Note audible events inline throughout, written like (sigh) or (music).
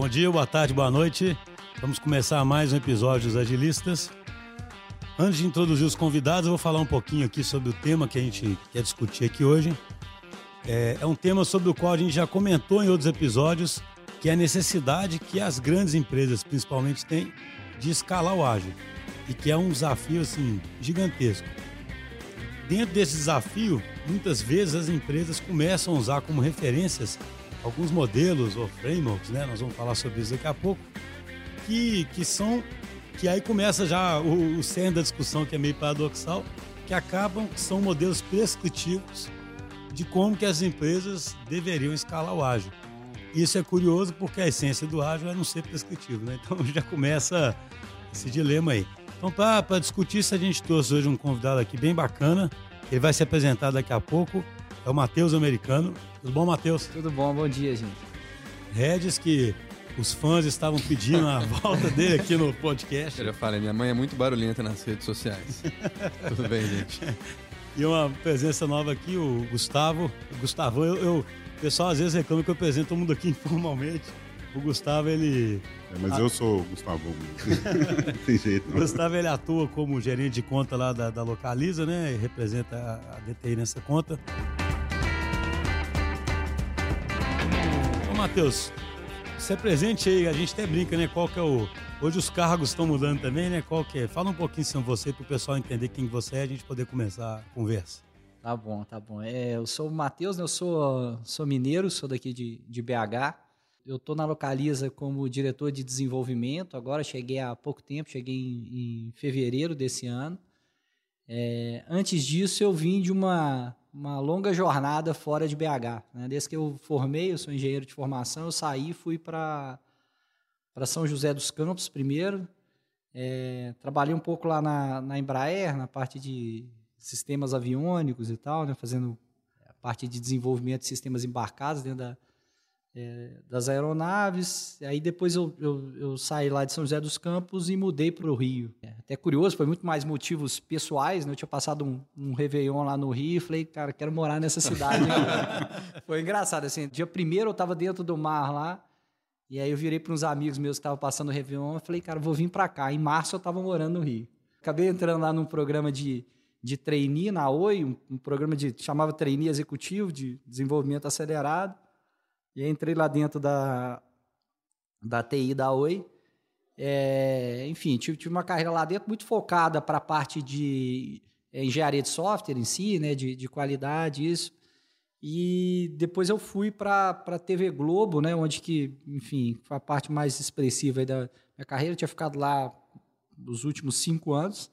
Bom dia, boa tarde, boa noite. Vamos começar mais um episódio dos Agilistas. Antes de introduzir os convidados, eu vou falar um pouquinho aqui sobre o tema que a gente quer discutir aqui hoje. É, é um tema sobre o qual a gente já comentou em outros episódios, que é a necessidade que as grandes empresas, principalmente, têm de escalar o ágil. E que é um desafio, assim, gigantesco. Dentro desse desafio, muitas vezes as empresas começam a usar como referências alguns modelos ou frameworks, né? Nós vamos falar sobre isso daqui a pouco, que, que são que aí começa já o, o cerne da discussão que é meio paradoxal, que acabam que são modelos prescritivos de como que as empresas deveriam escalar o ágil. Isso é curioso porque a essência do ágil é não ser prescritivo, né? Então (laughs) já começa esse dilema aí. Então, para discutir isso, a gente trouxe hoje um convidado aqui bem bacana. Ele vai se apresentar daqui a pouco. É o Matheus Americano. Tudo bom, Matheus? Tudo bom, bom dia, gente. Regis, que os fãs estavam pedindo a (laughs) volta dele aqui no podcast. Eu já falei, minha mãe é muito barulhenta nas redes sociais. (laughs) Tudo bem, gente? E uma presença nova aqui, o Gustavo. O Gustavo, eu, eu, o pessoal às vezes reclama que eu apresento todo mundo aqui (laughs) informalmente. O Gustavo, ele. É, mas eu sou o Gustavo. Tem jeito, não. O Gustavo, ele atua como gerente de conta lá da, da Localiza, né? E representa a, a DTI nessa conta. Matheus, você é presente aí, a gente até brinca, né? Qual que é o. Hoje os cargos estão mudando também, né? Qual que é? Fala um pouquinho sobre você para o pessoal entender quem você é, a gente poder começar a conversa. Tá bom, tá bom. É, eu sou o Matheus, né? eu sou, sou mineiro, sou daqui de, de BH. Eu estou na Localiza como diretor de desenvolvimento. Agora cheguei há pouco tempo, cheguei em, em fevereiro desse ano. É, antes disso, eu vim de uma, uma longa jornada fora de BH. Né? Desde que eu formei, eu sou engenheiro de formação, eu saí e fui para São José dos Campos primeiro. É, trabalhei um pouco lá na, na Embraer, na parte de sistemas aviônicos e tal, né? fazendo a parte de desenvolvimento de sistemas embarcados dentro da, é, das aeronaves. Aí depois eu, eu, eu, saí lá de São José dos Campos e mudei para o Rio. É, até curioso, foi muito mais motivos pessoais. Né? Eu tinha passado um, um Réveillon lá no Rio e falei, cara, quero morar nessa cidade. (laughs) foi engraçado, assim, dia primeiro eu estava dentro do mar lá, e aí eu virei para uns amigos meus que estavam passando o Réveillon e falei, cara, vou vir para cá. Em março eu estava morando no Rio. Acabei entrando lá num programa de, de trainee na Oi, um, um programa de chamava trainee executivo de desenvolvimento acelerado. E entrei lá dentro da, da TI da Oi. É, enfim, tive, tive uma carreira lá dentro muito focada para a parte de é, engenharia de software em si, né, de, de qualidade, isso. E depois eu fui para a TV Globo, né, onde que, enfim, foi a parte mais expressiva da minha carreira. Eu tinha ficado lá nos últimos cinco anos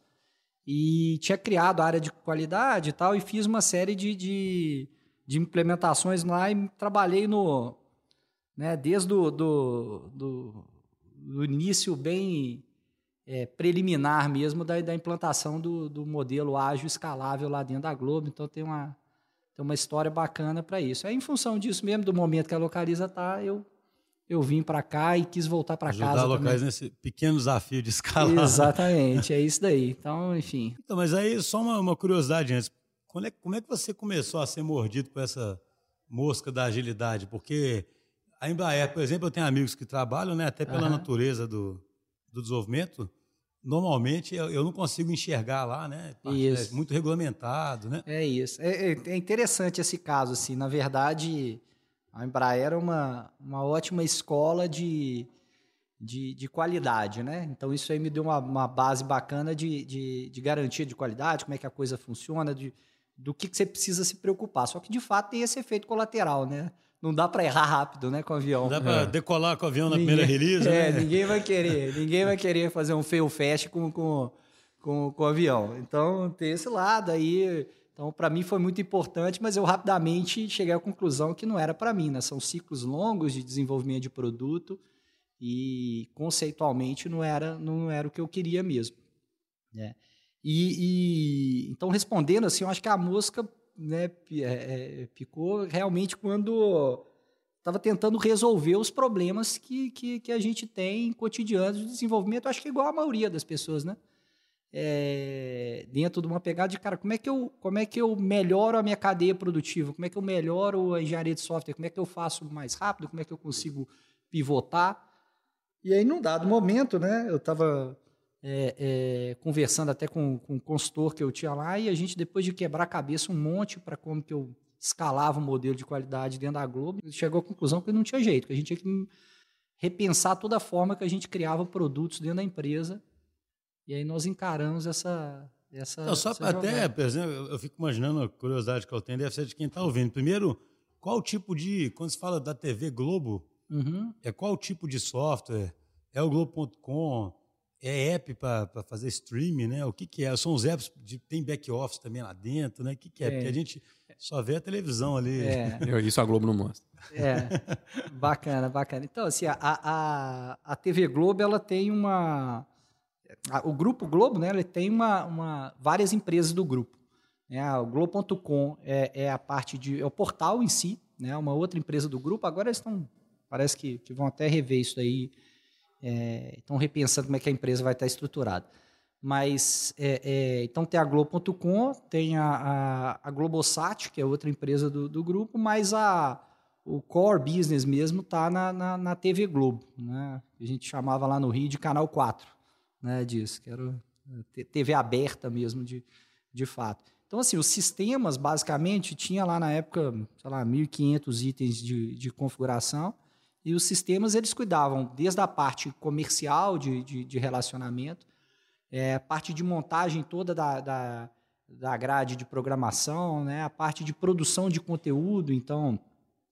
e tinha criado a área de qualidade e tal, e fiz uma série de, de de implementações lá e trabalhei no, né, desde o do, do, do início bem é, preliminar mesmo da, da implantação do, do modelo ágil escalável lá dentro da Globo. Então tem uma, tem uma história bacana para isso. Aí, em função disso mesmo, do momento que a Localiza está, eu, eu vim para cá e quis voltar para casa. a Localiza nesse pequeno desafio de escalar. Exatamente, é isso daí. Então, enfim. Então, mas aí, só uma, uma curiosidade antes. É, como é que você começou a ser mordido por essa mosca da agilidade? Porque a Embraer, por exemplo, eu tenho amigos que trabalham, né, até pela uhum. natureza do, do desenvolvimento, normalmente eu, não consigo enxergar lá, né? Isso. É muito regulamentado, né? É isso. É, é, é, interessante esse caso, assim. Na verdade, a Embraer é uma, uma ótima escola de, de, de qualidade, né? Então isso aí me deu uma, uma base bacana de, de, de, garantia de qualidade, como é que a coisa funciona, de, do que, que você precisa se preocupar. Só que, de fato, tem esse efeito colateral, né? Não dá para errar rápido, né, com o avião. Não dá para é. decolar com o avião na ninguém, primeira release, É, né? ninguém vai querer. ninguém vai querer fazer um fail fast com, com, com, com o avião. Então, tem esse lado aí. Então, para mim foi muito importante, mas eu rapidamente cheguei à conclusão que não era para mim, né? São ciclos longos de desenvolvimento de produto e conceitualmente não era não era o que eu queria mesmo, né? E, e, então, respondendo assim, eu acho que a mosca né, é, é, picou realmente quando estava tentando resolver os problemas que, que, que, a gente tem cotidianos de desenvolvimento. Acho que é igual a maioria das pessoas, né? É, dentro de uma pegada de, cara, como é, que eu, como é que eu melhoro a minha cadeia produtiva? Como é que eu melhoro a engenharia de software? Como é que eu faço mais rápido? Como é que eu consigo pivotar? E aí, num dado momento, né, eu estava é, é, conversando até com, com um consultor que eu tinha lá e a gente, depois de quebrar a cabeça um monte para como que eu escalava o modelo de qualidade dentro da Globo, chegou à conclusão que não tinha jeito, que a gente tinha que repensar toda a forma que a gente criava produtos dentro da empresa. E aí nós encaramos essa. essa não, só essa até, por exemplo, eu fico imaginando a curiosidade que eu tenho, deve ser de quem está ouvindo. Primeiro, qual tipo de. Quando se fala da TV Globo, Uhum. é qual tipo de software? É o Globo.com? É app para fazer streaming, né? O que, que é? São os apps de tem back office também lá dentro, né? O que, que é? É. Porque a gente só vê a televisão ali. É, (laughs) Eu- Isso a Globo não mostra. é. bacana, bacana. Então, assim, a, a, a TV Globo, ela tem uma. a- o Grupo Globo, né? Ele tem uma, uma, várias empresas do grupo. Né? O Globo.com é, é a parte de. É o portal em si, né? Uma outra empresa do grupo. Agora eles estão. Parece que, que vão até rever isso daí. É, estão repensando como é que a empresa vai estar estruturada. Mas, é, é, então tem a Globo.com, tem a, a, a Globosat, que é outra empresa do, do grupo, mas a, o core business mesmo está na, na, na TV Globo, né? a gente chamava lá no Rio de Canal 4, né, disso, que era é, TV aberta mesmo, de, de fato. Então, assim, os sistemas, basicamente, tinha lá na época, sei lá, 1.500 itens de, de configuração, e os sistemas, eles cuidavam desde a parte comercial de, de, de relacionamento, é, a parte de montagem toda da, da, da grade de programação, né, a parte de produção de conteúdo, então,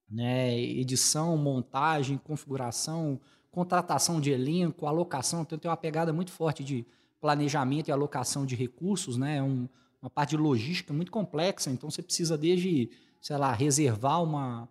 né, edição, montagem, configuração, contratação de elenco, alocação, então tem uma pegada muito forte de planejamento e alocação de recursos, né, um, uma parte de logística muito complexa, então você precisa desde, sei lá, reservar uma,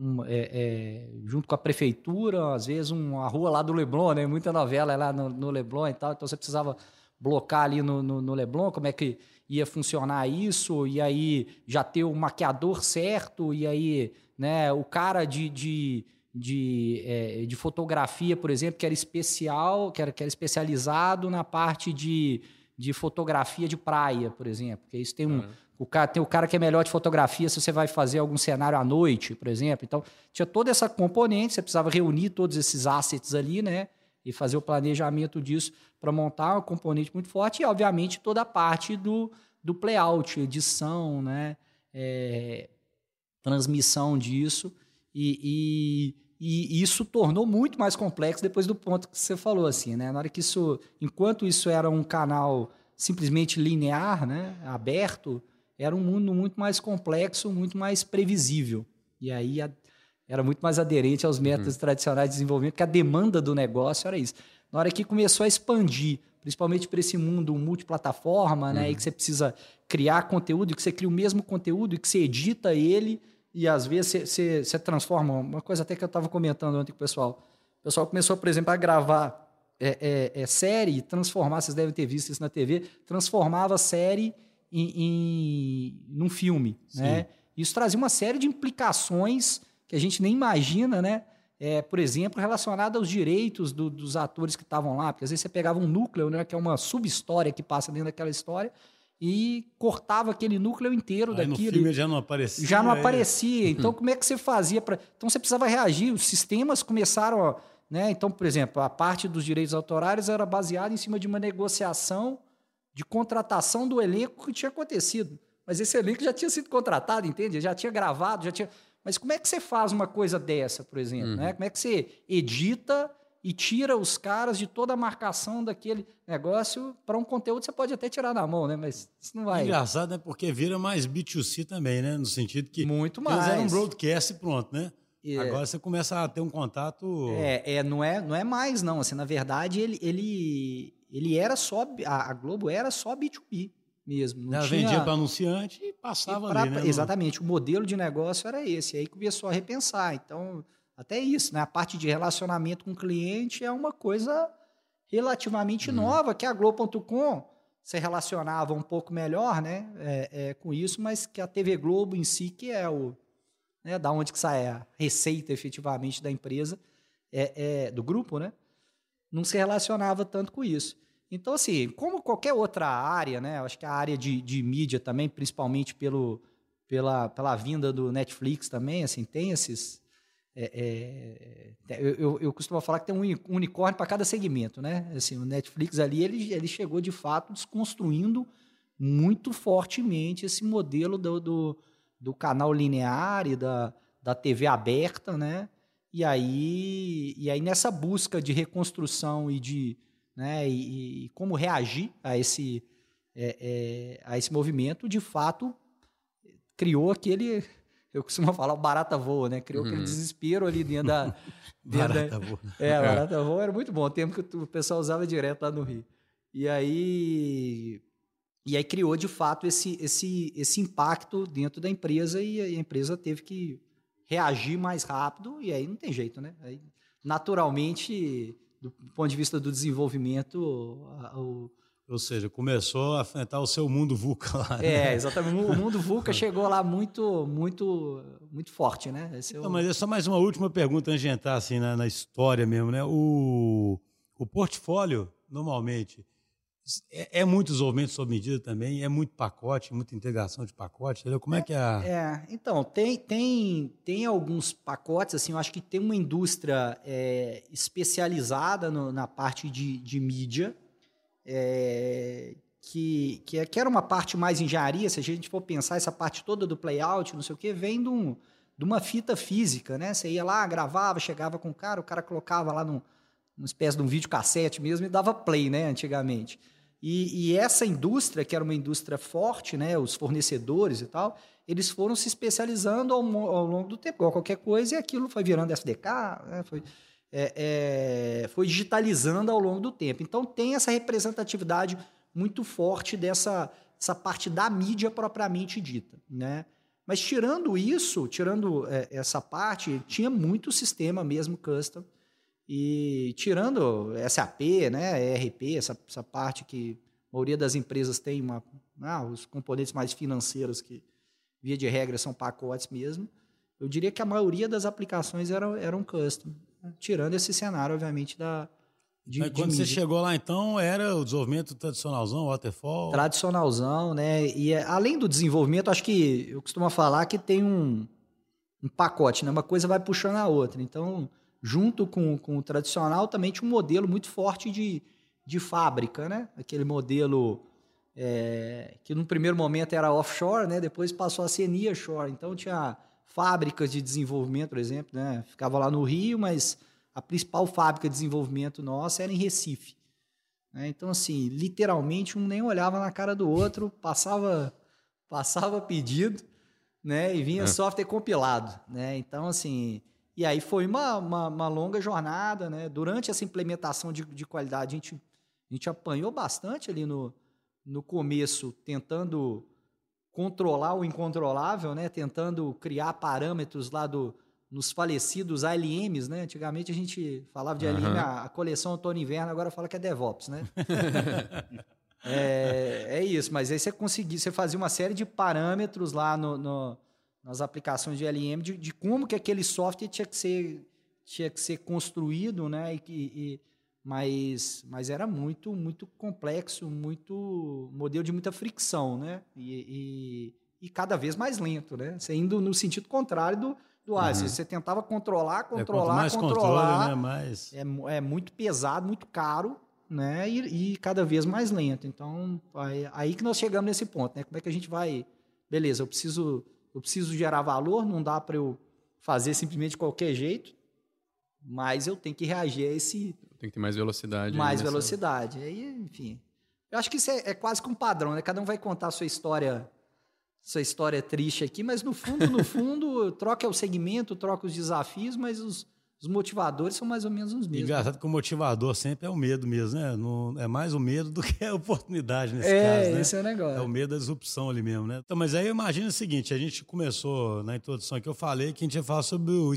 um, é, é, junto com a prefeitura, às vezes uma rua lá do Leblon, né? Muita novela lá no, no Leblon e tal, então você precisava blocar ali no, no, no Leblon, como é que ia funcionar isso, e aí já ter o maquiador certo, e aí né, o cara de, de, de, é, de fotografia, por exemplo, que era especial, que era, que era especializado na parte de, de fotografia de praia, por exemplo, porque isso tem um, o cara, tem o cara que é melhor de fotografia se você vai fazer algum cenário à noite, por exemplo. Então, tinha toda essa componente, você precisava reunir todos esses assets ali, né? E fazer o planejamento disso para montar uma componente muito forte e, obviamente, toda a parte do, do playout, edição, né? É, transmissão disso. E, e, e isso tornou muito mais complexo depois do ponto que você falou, assim, né? Na hora que isso... Enquanto isso era um canal simplesmente linear, né? Aberto, era um mundo muito mais complexo, muito mais previsível. E aí a, era muito mais aderente aos métodos tradicionais de desenvolvimento, que a demanda do negócio era isso. Na hora que começou a expandir, principalmente para esse mundo multiplataforma, né, e que você precisa criar conteúdo, e que você cria o mesmo conteúdo, e que você edita ele, e às vezes você, você, você transforma. Uma coisa até que eu estava comentando ontem com o pessoal. O pessoal começou, por exemplo, a gravar é, é, é, série, transformar, vocês devem ter visto isso na TV, transformava a série em, em num filme, né? Isso trazia uma série de implicações que a gente nem imagina, né? É, por exemplo, relacionada aos direitos do- dos atores que estavam lá, porque às vezes você pegava um núcleo, né, que é uma sub-história que passa dentro daquela história, e cortava aquele núcleo inteiro Aí no daquilo. filme já não aparecia. Já não aí- aparecia. (laughs) Então, como é que você fazia para. Então, você precisava reagir. Os sistemas começaram a. Né? Então, por exemplo, a parte dos direitos autorais era baseada em cima de uma negociação de contratação do elenco que tinha acontecido. Mas esse elenco já tinha sido contratado, entende? Já tinha gravado, já tinha. Mas como é que você faz uma coisa dessa, por exemplo? Né? Como é que você edita e tira os caras de toda a marcação daquele negócio para um conteúdo que você pode até tirar na mão, né? Mas isso não vai. Engraçado, né? Porque vira mais B2C também, né? No sentido que. Muito Eles eram um mais. broadcast e pronto, né? É. Agora você começa a ter um contato. É, é, não, é, não é mais, não. Assim, na verdade, ele, ele, ele era só. A, Globo era só B2B mesmo. Não Ela tinha, vendia para anunciante e passava e pra- ali, né? Exatamente. O modelo de negócio era esse. Aí começou a repensar. Então, até isso, né? A parte de relacionamento com o cliente é uma coisa relativamente nova, que a Globo.com se relacionava um pouco melhor, né? é, é, com isso, mas que a TV Globo em si, que é o. Né, da onde que sai a receita efetivamente da empresa, é, é, do grupo, né? Não se relacionava tanto com isso. Então, assim, como qualquer outra área, né? Acho que a área de, de mídia também, principalmente pelo, pela, pela vinda do Netflix também, assim, tem esses, é, é, eu, eu, costumo falar que tem um unicórnio para cada segmento, né? Assim, o Netflix ali ele, ele chegou de fato desconstruindo muito fortemente esse modelo do, do, do canal linear e da, da TV aberta, né? E aí, e aí nessa busca de reconstrução e de né, e, e como reagir a esse, é, é, a esse movimento, de fato criou aquele eu costumo falar o barata voa, né? Criou uhum. aquele desespero ali dentro da. (laughs) Dentro barata da, voa. É, barata voa era muito bom. O tempo que o pessoal usava direto lá no Rio. E aí. E aí criou de fato esse, esse, esse impacto dentro da empresa e a empresa teve que reagir mais rápido e aí não tem jeito, né? Aí, naturalmente, do ponto de vista do desenvolvimento, o, ou seja, começou a enfrentar o seu mundo VUCA lá. Né? É, exatamente. O mundo VUCA chegou lá muito, muito, muito forte, né? Esse é o... Não, mas é só mais uma última pergunta antes de entrar assim, na, na história mesmo, né? O, o portfólio, normalmente, é, é, muito desenvolvimento sob medida também, é muito pacote, muita integração de pacote, entendeu? Como é, é que é a... É, então, tem, tem, tem alguns pacotes, assim, eu acho que tem uma indústria é, especializada no, na parte de, de mídia, é, que, que, é, que, era uma parte mais engenharia, se a gente for pensar essa parte toda do playout, não sei o que, vem de, um, de uma fita física, né? Você ia lá, gravava, chegava com o cara, o cara colocava lá num, numa espécie de um videocassete mesmo e dava play, né, antigamente. E, e, essa indústria, que era uma indústria forte, né, os fornecedores e tal, eles foram se especializando ao, ao longo do tempo, qualquer coisa, e aquilo foi virando SDK, né, foi é, é, foi digitalizando ao longo do tempo. Então tem essa representatividade muito forte dessa essa parte da mídia propriamente dita, né? Mas tirando isso, tirando é, essa parte, tinha muito sistema mesmo custom e tirando SAP, né, ERP, essa, essa parte que a maioria das empresas tem uma, ah, os componentes mais financeiros que via de regra são pacotes mesmo. Eu diria que a maioria das aplicações eram, eram custom tirando esse cenário, obviamente, da. De, Mas quando você chegou lá, então, era o desenvolvimento tradicionalzão, waterfall? Tradicionalzão, né? E é, além do desenvolvimento, acho que eu costumo falar que tem um, um pacote, né? Uma coisa vai puxando a outra. Então, junto com, com o tradicional, também tinha um modelo muito forte de, de fábrica, né? Aquele modelo é, que no primeiro momento era offshore, né? Depois passou a ser nearshore. Então, tinha fábricas de desenvolvimento, por exemplo, né? Ficava lá no Rio, mas a principal fábrica de desenvolvimento nossa era em Recife. Né? Então, assim, literalmente um nem olhava na cara do outro, (laughs) passava, passava pedido, né? E vinha é. software compilado, né? Então, assim, e aí foi uma, uma, uma, longa jornada, né? Durante essa implementação de, de qualidade, a gente, a gente apanhou bastante ali no, no começo, tentando controlar o incontrolável, né? Tentando criar parâmetros lá do, nos falecidos ALMs, né? Antigamente a gente falava de ALM, a, a, coleção outono inverno, agora fala que é DevOps, né? (laughs) é, é, isso, mas aí você conseguia, você fazia uma série de parâmetros lá no, no nas aplicações de LM de, de, como que aquele software tinha que ser, tinha que ser construído, né? E, e, mas, mas era muito muito complexo, muito modelo de muita fricção, né? E, e, e cada vez mais lento, né? Você indo no sentido contrário do, do uhum. Você tentava controlar, controlar, é, controlar. Controle, né? mais... é, é muito pesado, muito caro, né? E, e cada vez mais lento. Então, aí, aí, que nós chegamos nesse ponto, né? Como é que a gente vai... Beleza, eu preciso, eu preciso gerar valor, não dá para eu fazer simplesmente de qualquer jeito, mas eu tenho que reagir a esse tem que ter mais velocidade. Mais nessa... velocidade. Aí, enfim. Eu acho que isso é, é, quase que um padrão, né? Cada um vai contar a sua história, sua história triste aqui, mas no fundo, no (laughs) fundo, troca o segmento, troca os desafios, mas os, os motivadores são mais ou menos os mesmos. Engraçado que o motivador sempre é o medo mesmo, né? Não, é mais o medo do (laughs) que a oportunidade nesse é, caso, né? É, esse é o negócio. É o medo da disrupção ali mesmo, né? Então, mas aí eu imagino o seguinte, a gente começou na introdução que eu falei que a gente ia falar sobre o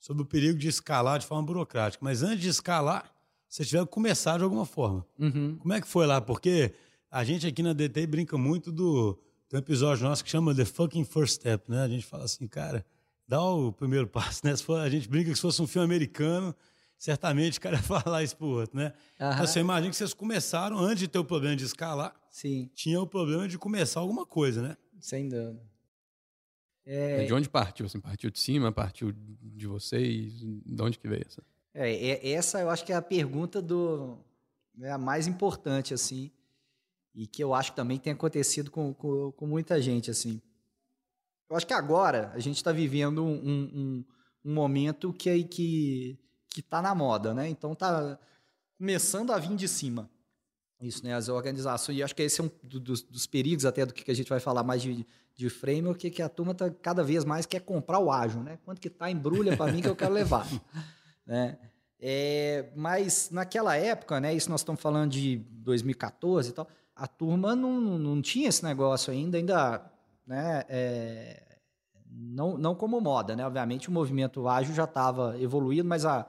sobre o perigo de escalar de forma burocrática. Mas antes de escalar, você tiver que começar de alguma forma. Uhum. Como é que foi lá? Porque a gente aqui na DT brinca muito do. Tem um episódio nosso que chama The Fucking First Step, né? A gente fala assim, cara, dá o primeiro (laughs) passo, né? For, a gente brinca que se fosse um filme americano, certamente o cara (laughs) ia falar isso pro outro, né? Uhum. Então, você imagina que vocês começaram, antes de ter o problema de escalar, Sim. tinha o problema de começar alguma coisa, né? Sem dúvida. É... De onde partiu? Assim, partiu de cima? Partiu de vocês? De onde que veio essa? É, é, essa eu acho que é a pergunta do né, a mais importante assim e que eu acho que também tem acontecido com, com, com muita gente assim. Eu acho que agora a gente está vivendo um, um, um, momento que é, que que está na moda, né? Então tá começando a vir de cima. Isso, né? As organizações, e acho que esse é um dos, dos perigos até do que a gente vai falar mais de, de framework, que a turma tá cada vez mais quer comprar o ágil, né? Quanto que tá, embrulha para mim que eu quero levar. (laughs) né? É, mas naquela época, né? Isso nós estamos falando de 2014 e tal, a turma não, não tinha esse negócio ainda, ainda, né? É, não, não como moda, né? Obviamente o movimento ágil já estava evoluído, mas a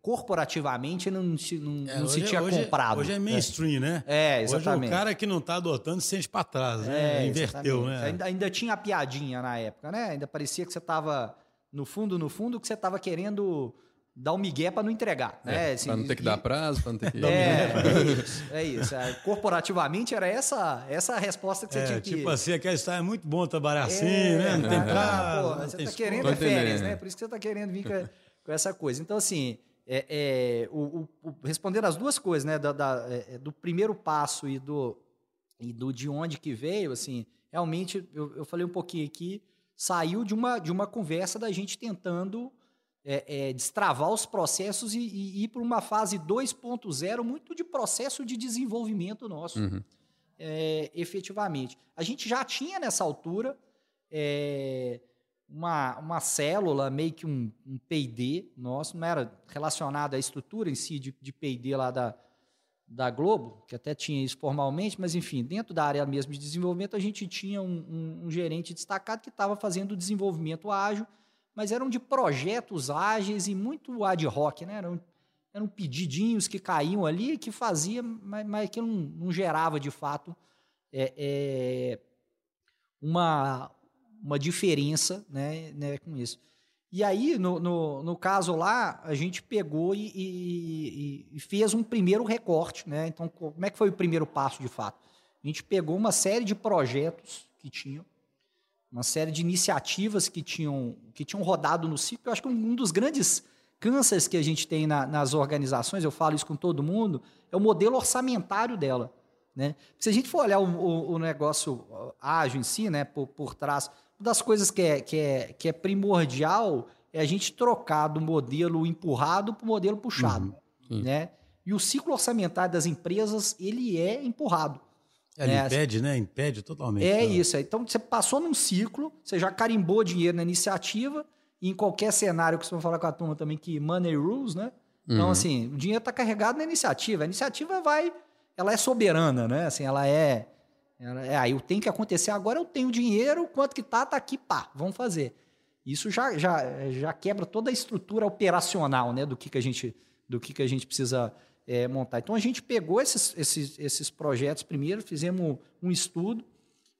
corporativamente não, não, é, não se tinha hoje, comprado. Hoje é mainstream, né? né? É, exatamente. Hoje o cara que não está adotando sente para trás, né? É, Inverteu, né? Ainda, ainda tinha a piadinha na época, né? Ainda parecia que você estava, no fundo, no fundo, que você estava querendo dar um migué para não entregar, é, né? Assim, para não ter que dar prazo, para não ter que... (laughs) É, é isso, é isso. É, corporativamente era essa, essa a resposta que você é, tinha que... Tipo assim, aquela história é muito bom trabalhar assim, né? Não tem prazo, pô, Você está querendo é férias, né? Por isso que você está querendo vir com, com essa coisa. Então, assim é, é, o, o, responder as duas coisas, né, da, da é, é, do primeiro passo e do, e do de onde que veio, assim, realmente, eu, eu falei um pouquinho aqui, saiu de uma, de uma conversa da gente tentando é, é, destravar os processos e, e ir para uma fase 2.0 muito de processo de desenvolvimento nosso, uhum. É, efetivamente. A gente já tinha nessa altura uma, uma célula, meio que um, um P&D nosso, não era relacionado à estrutura em si de, de P&D lá da, da Globo, que até tinha isso formalmente, mas enfim, dentro da área mesmo de desenvolvimento, a gente tinha um, um, um gerente destacado que estava fazendo o desenvolvimento ágil, mas eram de projetos ágeis e muito ad hoc, né? Eram, eram pedidinhos que caíam ali que fazia, mas, mas que não, não gerava de fato é, é, uma, uma diferença né, né, com isso. E aí, no, no, no, caso lá, a gente pegou e, e, e, fez um primeiro recorte. Né? Então, como é que foi o primeiro passo, de fato? A gente pegou uma série de projetos que tinham, uma série de iniciativas que tinham, que tinham rodado no ciclo. Eu acho que um dos grandes cânceres que a gente tem na, nas organizações, eu falo isso com todo mundo, é o modelo orçamentário dela. Né? Se a gente for olhar o, o, o negócio ágil em si, né, por, por trás, das coisas que é, que é, que é primordial é a gente trocar do modelo empurrado para o modelo puxado. Uhum. Né? E o ciclo orçamentário das empresas, ele é empurrado. Ele né? impede, né? Impede totalmente. É isso. Então, você passou num ciclo, você já carimbou dinheiro na iniciativa, e em qualquer cenário que você vai falar com a turma também, que money rules, né? Então, uhum. assim, o dinheiro está carregado na iniciativa. A iniciativa vai... Ela é soberana, né? Assim, ela é é, aí tem que acontecer agora, eu tenho dinheiro, quanto que tá, tá aqui, pá, vamos fazer. Isso já, já, já quebra toda a estrutura operacional né, do, que, que, a, gente, do que, que a gente precisa é, montar. Então a gente pegou esses, esses, esses projetos primeiro, fizemos um estudo,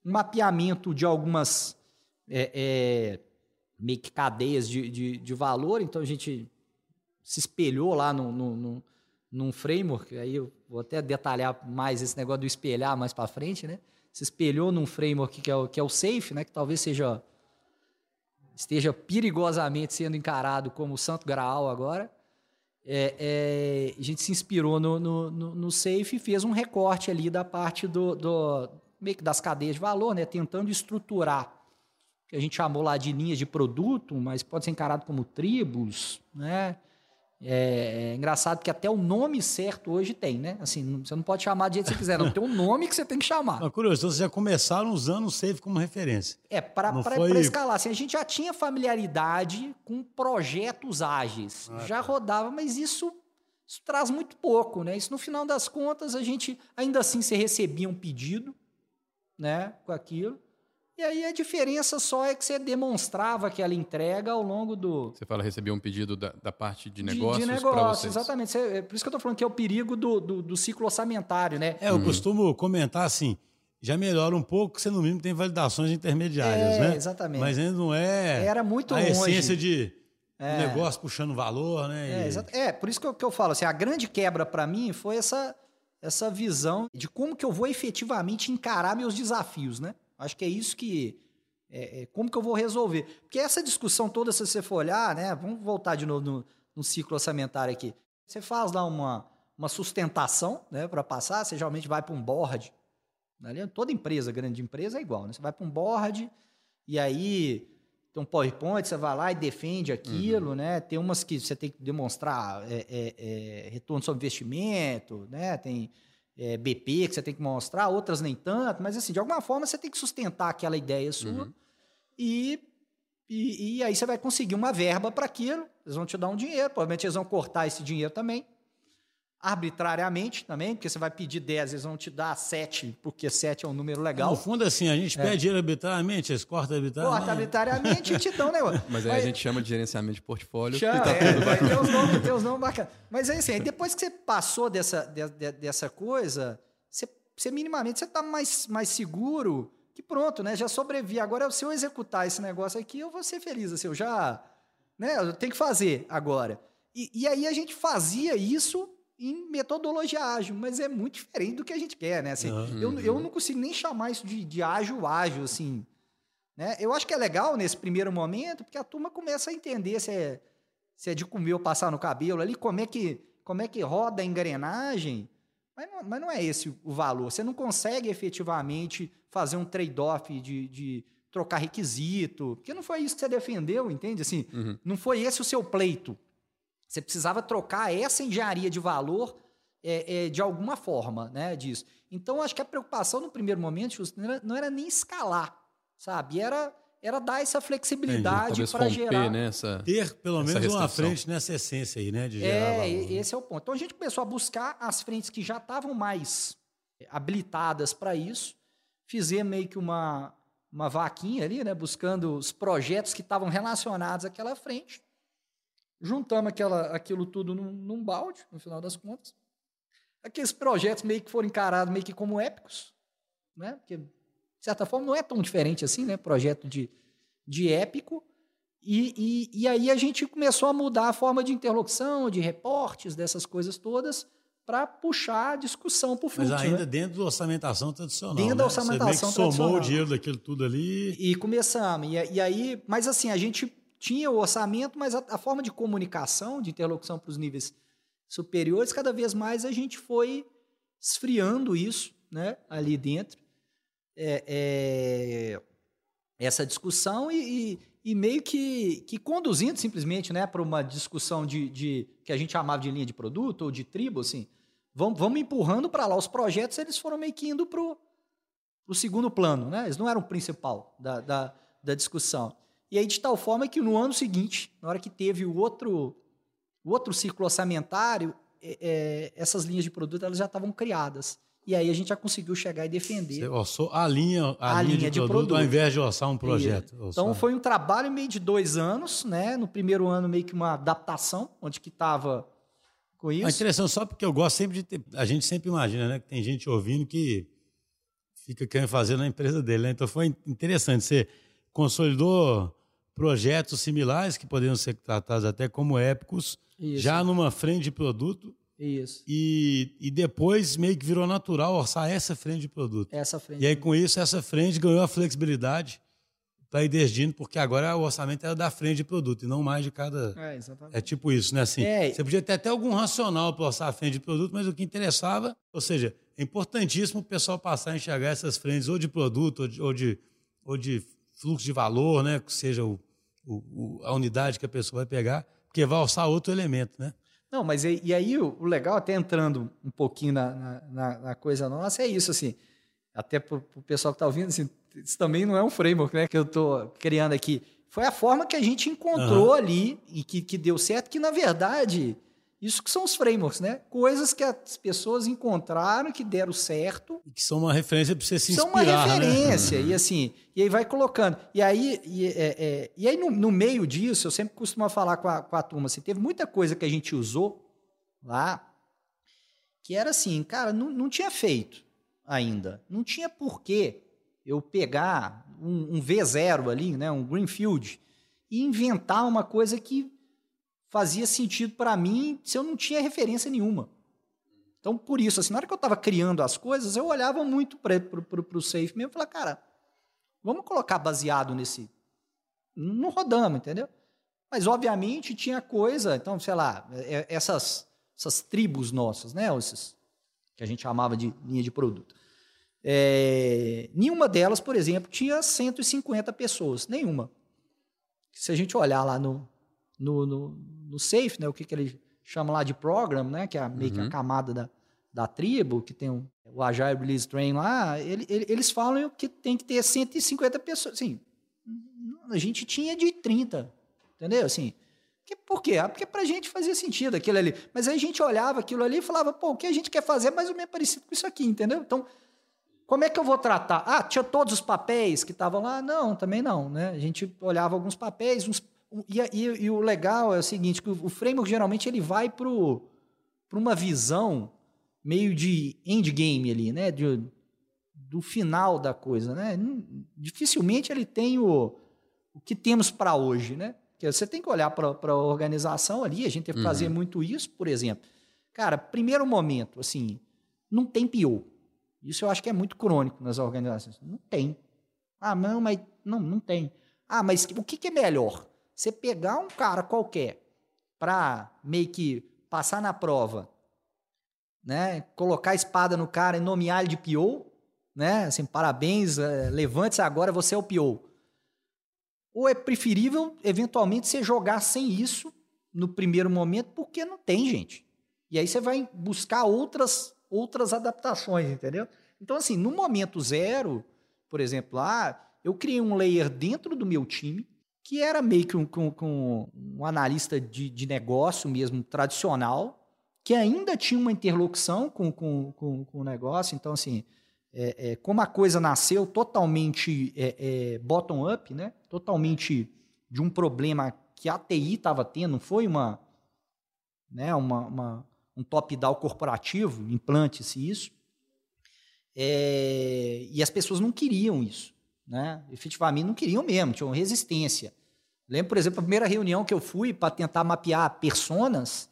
um mapeamento de algumas é, é, meio que cadeias de, de, de, valor, então a gente se espelhou lá no, no, no, num framework, aí eu vou até detalhar mais esse negócio do espelhar mais para frente, né? se espelhou num framework que é o, que é o SAFE, né, que talvez seja esteja perigosamente sendo encarado como o santo graal agora. É, é, a gente se inspirou no, no, no, no, SAFE e fez um recorte ali da parte do, do meio que das cadeias de valor, né, tentando estruturar que a gente chamou lá de linhas de produto, mas pode ser encarado como tribos, né? É, é, engraçado que até o nome certo hoje tem, né? Assim, você não pode chamar de jeito que você quiser, não. Tem um nome que você tem que chamar. Mas curioso, então vocês já começaram usando o Safe como referência. É, para foi... escalar. Assim, a gente já tinha familiaridade com projetos ágeis. Ah, já tá. rodava, mas isso, isso traz muito pouco, né? Isso, no final das contas, a gente, ainda assim, você recebia um pedido, né? Com aquilo. E aí a diferença só é que você demonstrava aquela entrega ao longo do. Você fala, recebia um pedido da, da parte de negócios. De, de negócio, exatamente. Você, é por isso que eu estou falando que é o perigo do, do, do ciclo orçamentário, né? É, eu uhum. costumo comentar assim. Já melhora um pouco, você no mínimo tem validações intermediárias, é, né? Exatamente. Mas ainda não é. Era muito a longe. essência de é. um negócio puxando valor, né? É, e... é por isso que eu, que eu falo assim, a grande quebra para mim foi essa essa visão de como que eu vou efetivamente encarar meus desafios, né? Acho que é isso que É, é, como que eu vou resolver? Porque essa discussão toda, se você for olhar, né? Vamos voltar de novo no, no ciclo orçamentário aqui. Você faz lá uma, uma sustentação né, para passar, você geralmente vai para um board. Né? Toda empresa, grande empresa, é igual. Né? Você vai para um board e aí tem um PowerPoint, você vai lá e defende aquilo, uhum. né? Tem umas que você tem que demonstrar é, é, é, retorno sobre investimento, né? Tem é, BP que você tem que mostrar, outras nem tanto, mas assim, de alguma forma você tem que sustentar aquela ideia sua uhum. e, e, e, aí você vai conseguir uma verba para aquilo, eles vão te dar um dinheiro, provavelmente eles vão cortar esse dinheiro também, arbitrariamente também, porque você vai pedir 10, eles vão te dar 7, porque 7 é um número legal. No fundo, assim, a gente é. pede arbitrariamente, eles cortam arbitrariamente. Corta arbitrariamente e te dão negócio. Mas aí Mas, a gente chama de gerenciamento de portfólio. Chama, tá é, tudo tem nomes, tem os nomes bacanas. Mas é assim, depois que você passou dessa, de, de, dessa coisa, você, você minimamente você está mais, mais seguro que pronto, né? Já sobrevivi. Agora, se eu executar esse negócio aqui, eu vou ser feliz. Assim, eu já. Né, eu tenho que fazer agora. E, e aí a gente fazia isso em metodologia ágil, mas é muito diferente do que a gente quer, né? Assim, uhum. eu, eu não consigo nem chamar isso de, de ágil ágil, assim. Né? Eu acho que é legal nesse primeiro momento, porque a turma começa a entender se é, se é de comer ou passar no cabelo ali, como é que, como é que roda a engrenagem, mas não, mas não é esse o valor. Você não consegue efetivamente fazer um trade-off de, de trocar requisito, porque não foi isso que você defendeu, entende? Assim, uhum. Não foi esse o seu pleito. Você precisava trocar essa engenharia de valor é, é, de alguma forma, né, disso. Então, acho que a preocupação no primeiro momento não era, não era nem escalar, sabe? Era, era dar essa flexibilidade para gerar... Né, essa, ter, pelo menos, uma frente nessa essência aí, né, de gerar É, valor, né? esse é o ponto. Então, a gente começou a buscar as frentes que já estavam mais habilitadas para isso, fizemos meio que uma, uma vaquinha ali, né, buscando os projetos que estavam relacionados àquela frente, Juntamos aquela, aquilo tudo num, num balde, no final das contas. Aqueles projetos meio que foram encarados meio que como épicos, né? Porque, de certa forma, não é tão diferente assim, né? Projeto de, de épico. E, e, e aí a gente começou a mudar a forma de interlocução, de reportes, dessas coisas todas, para puxar a discussão para o fluxo. Mas ainda né? dentro da orçamentação tradicional. Dentro né? da orçamentação Você meio que somou o dinheiro daquilo tudo ali. E começamos. E, e aí, mas assim, a gente tinha o orçamento, mas a, a forma de comunicação, de interlocução para os níveis superiores, cada vez mais a gente foi esfriando isso né, ali dentro. É, é, essa discussão e, e, e, meio que, que conduzindo simplesmente né, para uma discussão de, de, que a gente chamava de linha de produto ou de tribo, assim, vamos, vamos empurrando para lá. Os projetos eles foram meio que indo para o segundo plano, né? eles não eram o principal da, da, da discussão. E aí, de tal forma que no ano seguinte, na hora que teve o outro, o outro ciclo orçamentário, é, é, essas linhas de produto elas já estavam criadas. E aí a gente já conseguiu chegar e defender. Você orçou a linha, a, a linha, linha, de, de produto, produto, ao invés de orçar um projeto. Então foi um trabalho meio de dois anos, né? No primeiro ano meio que uma adaptação, onde que estava com isso. É interessante, só porque eu gosto sempre de ter. A gente sempre imagina, né? Que tem gente ouvindo que fica querendo fazer na empresa dele, né? Então foi interessante. Você consolidou projetos similares que poderiam ser tratados até como épicos, Isso. já numa frente de produto. Isso. E, e depois meio que virou natural orçar essa frente de produto. Essa frente. E aí, com isso, essa frente ganhou a flexibilidade para ir desdindo, porque agora o orçamento era da frente de produto e não mais de cada. É, exatamente. É tipo isso, né? Assim, é. Você podia ter até algum racional para orçar a frente de produto, mas o que interessava, ou seja, é importantíssimo o pessoal passar a enxergar essas frentes ou de produto ou de, ou de, ou de fluxo de valor, né? que seja o, o, a unidade que a pessoa vai pegar, porque vai alçar outro elemento. Né? Não, mas e, e aí o, o, legal, até entrando um pouquinho na, na, na coisa nossa, é isso, assim, até para o pessoal que está ouvindo, assim, isso também não é um framework né, que eu estou criando aqui. Foi a forma que a gente encontrou uhum. ali e que, que deu certo, que na verdade isso que são os frameworks, né? Coisas que as pessoas encontraram, que deram certo. E que são uma referência para você se inspirar, São uma né? referência, né? e assim, e aí vai colocando. E aí, e, é, é, e aí no, no, meio disso, eu sempre costumo falar com a, com a turma, assim, teve muita coisa que a gente usou lá, que era assim, cara, não, não tinha feito ainda. Não tinha porquê eu pegar um, um V0 ali, né, um Greenfield, e inventar uma coisa que fazia sentido para mim se eu não tinha referência nenhuma. Então, por isso, assim, na hora que eu estava criando as coisas, eu olhava muito para o safe mesmo e falava, cara, Vamos colocar baseado nesse. Não rodamos, entendeu? Mas, obviamente, tinha coisa. Então, sei lá, é, essas, essas tribos nossas, né? Esses, que a gente chamava de linha de produto. É, nenhuma delas, por exemplo, tinha 150 pessoas. Nenhuma. Se a gente olhar lá no, no, no, no Safe, né, o que, que ele chama lá de program, né, que é meio uhum. que a uhum. camada da, da tribo, que tem um, o Agile Release Train lá, ele, ele, eles falam que tem que ter 150 pessoas. Assim, a gente tinha de 30, entendeu? Assim, que, por quê? Ah, porque pra gente fazia sentido aquilo ali. Mas aí a gente olhava aquilo ali e falava, pô, o que a gente quer fazer é mais ou menos parecido com isso aqui, entendeu? Então, como é que eu vou tratar? Ah, tinha todos os papéis que estavam lá? Não, também não, né? A gente olhava alguns papéis, uns, e, e, e, o legal é o seguinte, que o, framework geralmente ele vai para uma visão meio de endgame ali, né? De, do final da coisa, né? Dificilmente ele tem o, o que temos para hoje, né? Porque você tem que olhar para a organização ali, a gente tem que fazer uhum. muito isso, por exemplo. Cara, primeiro momento, assim, não tem PO. Isso eu acho que é muito crônico nas organizações. Não tem. Ah, não, mas não, não tem. Ah, mas o que, que é melhor? Você pegar um cara qualquer para meio que passar na prova, né? Colocar a espada no cara e nomear ele de PO, né? Assim, parabéns, é, levante-se agora, você é o PO. Ou é preferível, eventualmente, você jogar sem isso no primeiro momento, porque não tem, gente. E aí você vai buscar outras outras adaptações, entendeu? Então, assim, no momento zero, por exemplo, lá, eu criei um layer dentro do meu time, que era meio que um, um analista de, de negócio mesmo tradicional, que ainda tinha uma interlocução com, com, com, com o negócio. Então, assim, é, é, como a coisa nasceu totalmente é, é bottom-up, né? totalmente de um problema que a TI estava tendo, não foi uma, né, uma, uma, um top-down corporativo, implante-se isso. É, e as pessoas não queriam isso. Né? Efetivamente não queriam mesmo, tinham resistência. Lembro, por exemplo, a primeira reunião que eu fui para tentar mapear personas.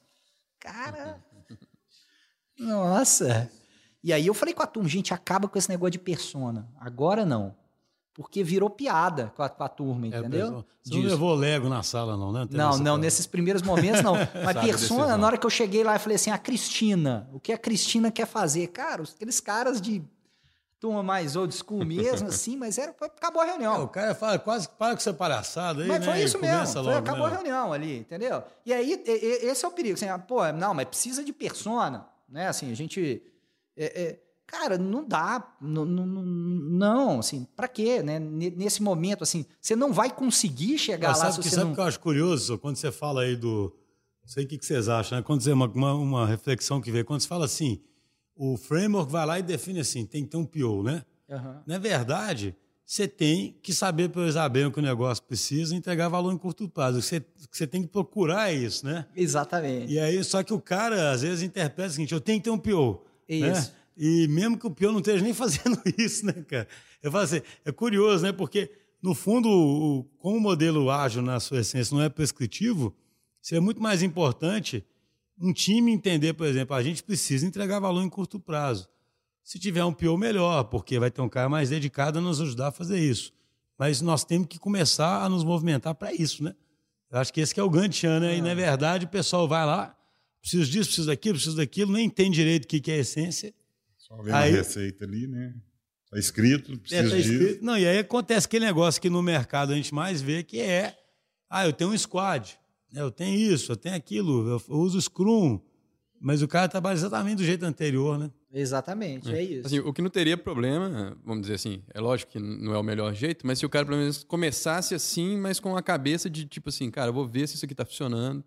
Cara, (laughs) nossa. E aí eu falei com a turma, gente, acaba com esse negócio de persona. Agora não. Porque virou piada com a, com a turma, é, entendeu? você não levou Lego na sala, não, né? Não, não, nesses primeiros momentos não. (laughs) Mas persona, na hora que eu cheguei lá, eu falei assim: a Cristina, o que a Cristina quer fazer? Cara, aqueles caras de turma mais old school mesmo, (laughs) assim, mas era, acabou a reunião. É, o cara fala, quase para com essa palhaçada aí, Mas né? foi isso mesmo, foi, logo, acabou né? a reunião ali, entendeu? E aí, esse é o perigo, assim, ah, pô, não, mas precisa de persona, né? Assim, a gente... É, é, Cara, não dá, não, não, não assim, para quê, né? Nesse momento, assim, você não vai conseguir chegar lá sabe se que, sabe não... o que eu acho curioso quando você fala aí do, não sei o que, que vocês acham, né? Quando você uma, uma, uma reflexão que vem, quando você fala assim, o framework vai lá e define assim, tem que ter um PO, né? Uhum. Na verdade, você tem que saber priorizar bem o que o negócio precisa e entregar valor em curto prazo. Você, você tem que procurar isso, né? Exatamente. E aí, só que o cara, às vezes, interpreta o seguinte, eu tenho que ter um PO. Né? Isso. Né? E mesmo que o peão não esteja nem (laughs) fazendo isso, né, cara? Eu falo assim, é curioso, né? Porque, no fundo, como o modelo ágil, na sua essência, não é prescritivo, seria muito mais importante um time entender, por exemplo, a gente precisa entregar valor em curto prazo. Se tiver um PO, melhor, porque vai ter um cara mais dedicado a nos ajudar a fazer isso. Mas nós temos que começar a nos movimentar para isso, né? Eu acho que esse que é o grande né? E, na verdade, o pessoal vai lá, preciso disso, preciso daquilo, preciso daquilo, nem tem direito o que é a essência, só vendo aí, a receita ali, né? Está escrito, precisa é, tá escrito. Não, e aí acontece aquele negócio que no mercado a gente mais vê, que é, ah, eu tenho um squad? Eu tenho isso, eu tenho aquilo, eu uso Scrum, mas o cara trabalha exatamente do jeito anterior, né? Exatamente, é, é isso. Assim, o que não teria problema, vamos dizer assim, é lógico que não é o melhor jeito, mas se o cara pelo menos começasse assim, mas com a cabeça de tipo assim, cara, eu vou ver se isso aqui está funcionando,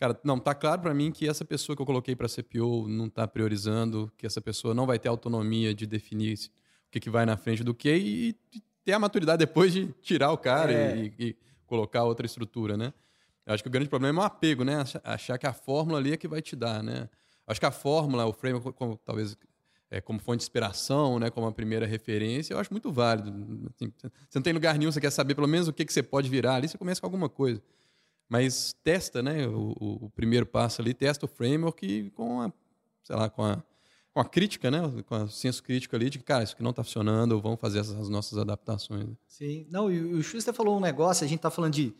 Cara, não, tá claro para mim que essa pessoa que eu coloquei para CPO não está priorizando, que essa pessoa não vai ter autonomia de definir o que, que vai na frente do que e, e ter a maturidade depois de tirar o cara é. e, e, colocar outra estrutura, né? Eu acho que o grande problema é o apego, né? Achar que a fórmula ali é que vai te dar, né? Acho que a fórmula, o frame, como, talvez é, como fonte de inspiração, né, como a primeira referência, eu acho muito válido. Assim, você não tem lugar nenhum, você quer saber pelo menos o que, que você pode virar ali, você começa com alguma coisa. Mas testa, né? O, o, primeiro passo ali, testa o framework com a, sei lá, com a, com a crítica, né? Com o senso crítico ali de que, cara, isso aqui não está funcionando, vamos fazer essas nossas adaptações. Sim. Não, e o Schuster falou um negócio, a gente está falando de,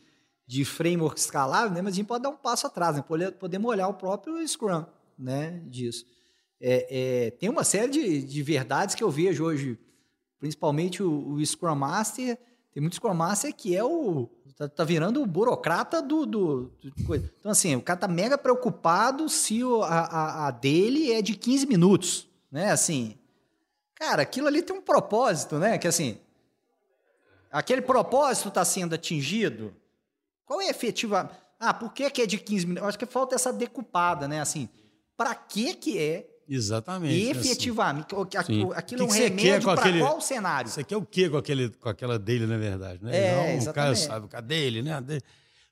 de framework escalável, né? Mas a gente pode dar um passo atrás, né? Podemos olhar o próprio Scrum, né? Disso. É, é, tem uma série de, de verdades que eu vejo hoje, principalmente o, o Scrum Master, tem muito Scrum Master que é o. Tá, tá virando o burocrata do, do, do, coisa. Então, assim, o cara tá mega preocupado se o, a, a, dele é de 15 minutos. Né? Assim. Cara, aquilo ali tem um propósito, né? Que assim. Aquele propósito está sendo atingido. Qual é efetiva? Ah, por que, que é de 15 minutos? Acho que falta essa decupada, né? Assim, para que que é Exatamente. Assim. Efetivamente. Assim. Aquilo que é um remédio para qual cenário? Você quer o quê com, aquele, com aquela dele, na verdade? Né? É, Não, exatamente. O cara sabe, o dele, né? Dele.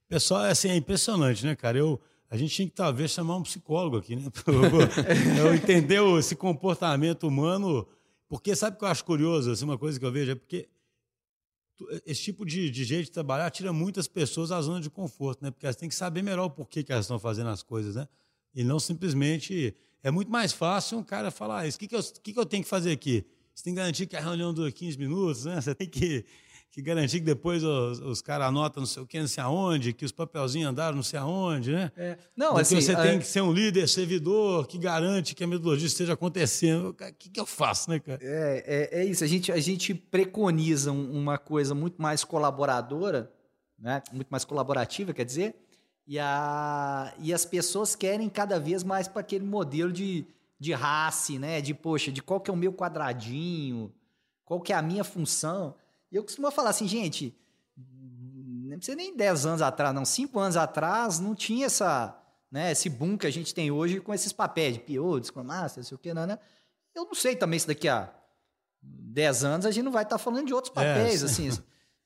Pessoal, é, assim, é impressionante, né, cara? Eu, a gente tinha que talvez chamar um psicólogo aqui, né? (laughs) eu entender esse comportamento humano. Porque sabe o que eu acho curioso? Assim, uma coisa que eu vejo é porque esse tipo de, de jeito de trabalhar tira muitas pessoas da zona de conforto, né? Porque elas têm que saber melhor o porquê que elas estão fazendo as coisas, né? E não simplesmente é muito mais fácil um cara falar isso. O que, que, eu, que, que eu tenho que fazer aqui? Você tem que garantir que a reunião dura 15 minutos, né? Você tem que, que garantir que depois os, os caras anotam não sei o que, não sei aonde, que os papelzinhos andaram não sei aonde, né? É. Não, Porque assim, você é... tem que ser um líder, servidor, que garante que a metodologia esteja acontecendo. O que, que eu faço, né, cara? É, é, é isso. A gente, a gente preconiza uma coisa muito mais colaboradora, né? muito mais colaborativa, quer dizer, e, a, e as pessoas querem cada vez mais para aquele modelo de, de race, né? De, poxa, de qual que é o meu quadradinho, qual que é a minha função. E eu costumo falar assim, gente, não precisa nem 10 anos atrás, não, 5 anos atrás não tinha essa, né, esse boom que a gente tem hoje com esses papéis de PO, de Scrum Master, sei o que, não, né? Eu não sei também se daqui a 10 anos a gente não vai estar tá falando de outros papéis, é, assim.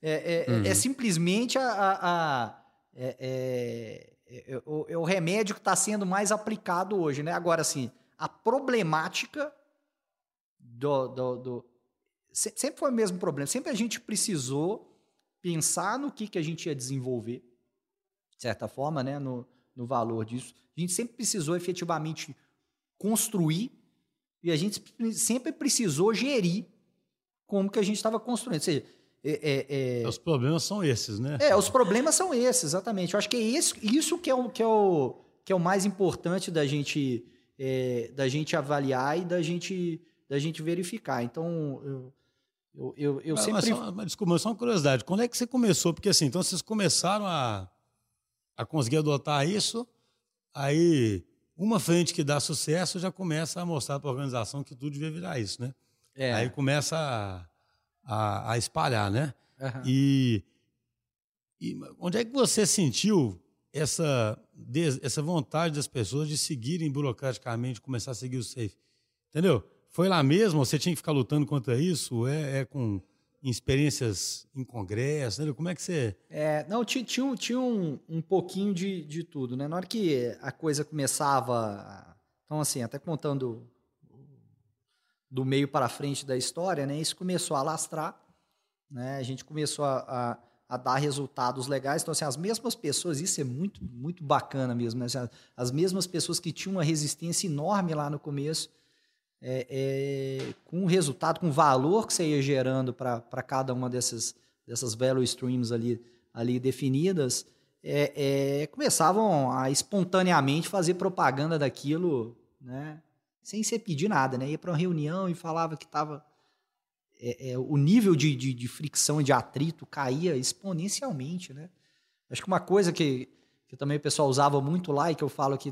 É, é, uhum. é, simplesmente a, a, a é, é, é, é, o remédio que está sendo mais aplicado hoje, né? Agora, assim, a problemática do, do, do, sempre foi o mesmo problema. Sempre a gente precisou pensar no que, que a gente ia desenvolver, de certa forma, né? No, no valor disso. A gente sempre precisou efetivamente construir e a gente sempre precisou gerir como que a gente estava construindo. Ou seja, é, é, é, os problemas são esses, né? É, os problemas são esses, exatamente. Eu acho que é isso, isso que, é o, que, é o, que é o mais importante da gente, é, da gente avaliar e da gente, da gente verificar. Então, eu, eu, eu, eu mas, sempre. Mas só, mas, desculpa, só uma curiosidade. Quando é que você começou? Porque assim, então vocês começaram a, a conseguir adotar isso, aí uma frente que dá sucesso já começa a mostrar para a organização que tudo devia virar isso, né? É. Aí começa a a, a espalhar, né? Uhum. E, e, onde é que você sentiu essa, essa vontade das pessoas de seguirem burocraticamente, começar a seguir o SAFE? Entendeu? Foi lá mesmo? Você tinha que ficar lutando contra isso? É, é com experiências em congresso? Entendeu? Como é que você. É, não, tinha, tinha, tinha um, um pouquinho de, de tudo, né? Na hora que a coisa começava. Então, assim, até contando do meio para frente da história, né, isso começou a alastrar, né, a gente começou a, a, a, dar resultados legais. Então, assim, as mesmas pessoas, isso é muito, muito bacana mesmo, né, as mesmas pessoas que tinham uma resistência enorme lá no começo, é, é, com resultado, com valor que você ia gerando para cada uma dessas, dessas value streams ali, ali definidas, é, é, começavam a espontaneamente fazer propaganda daquilo, né? sem você pedir nada, né? Ia para uma reunião e falava que estava. É, é, o nível de, de, de, fricção e de atrito caía exponencialmente, né? Acho que uma coisa que, que também o pessoal usava muito lá e que eu falo aqui,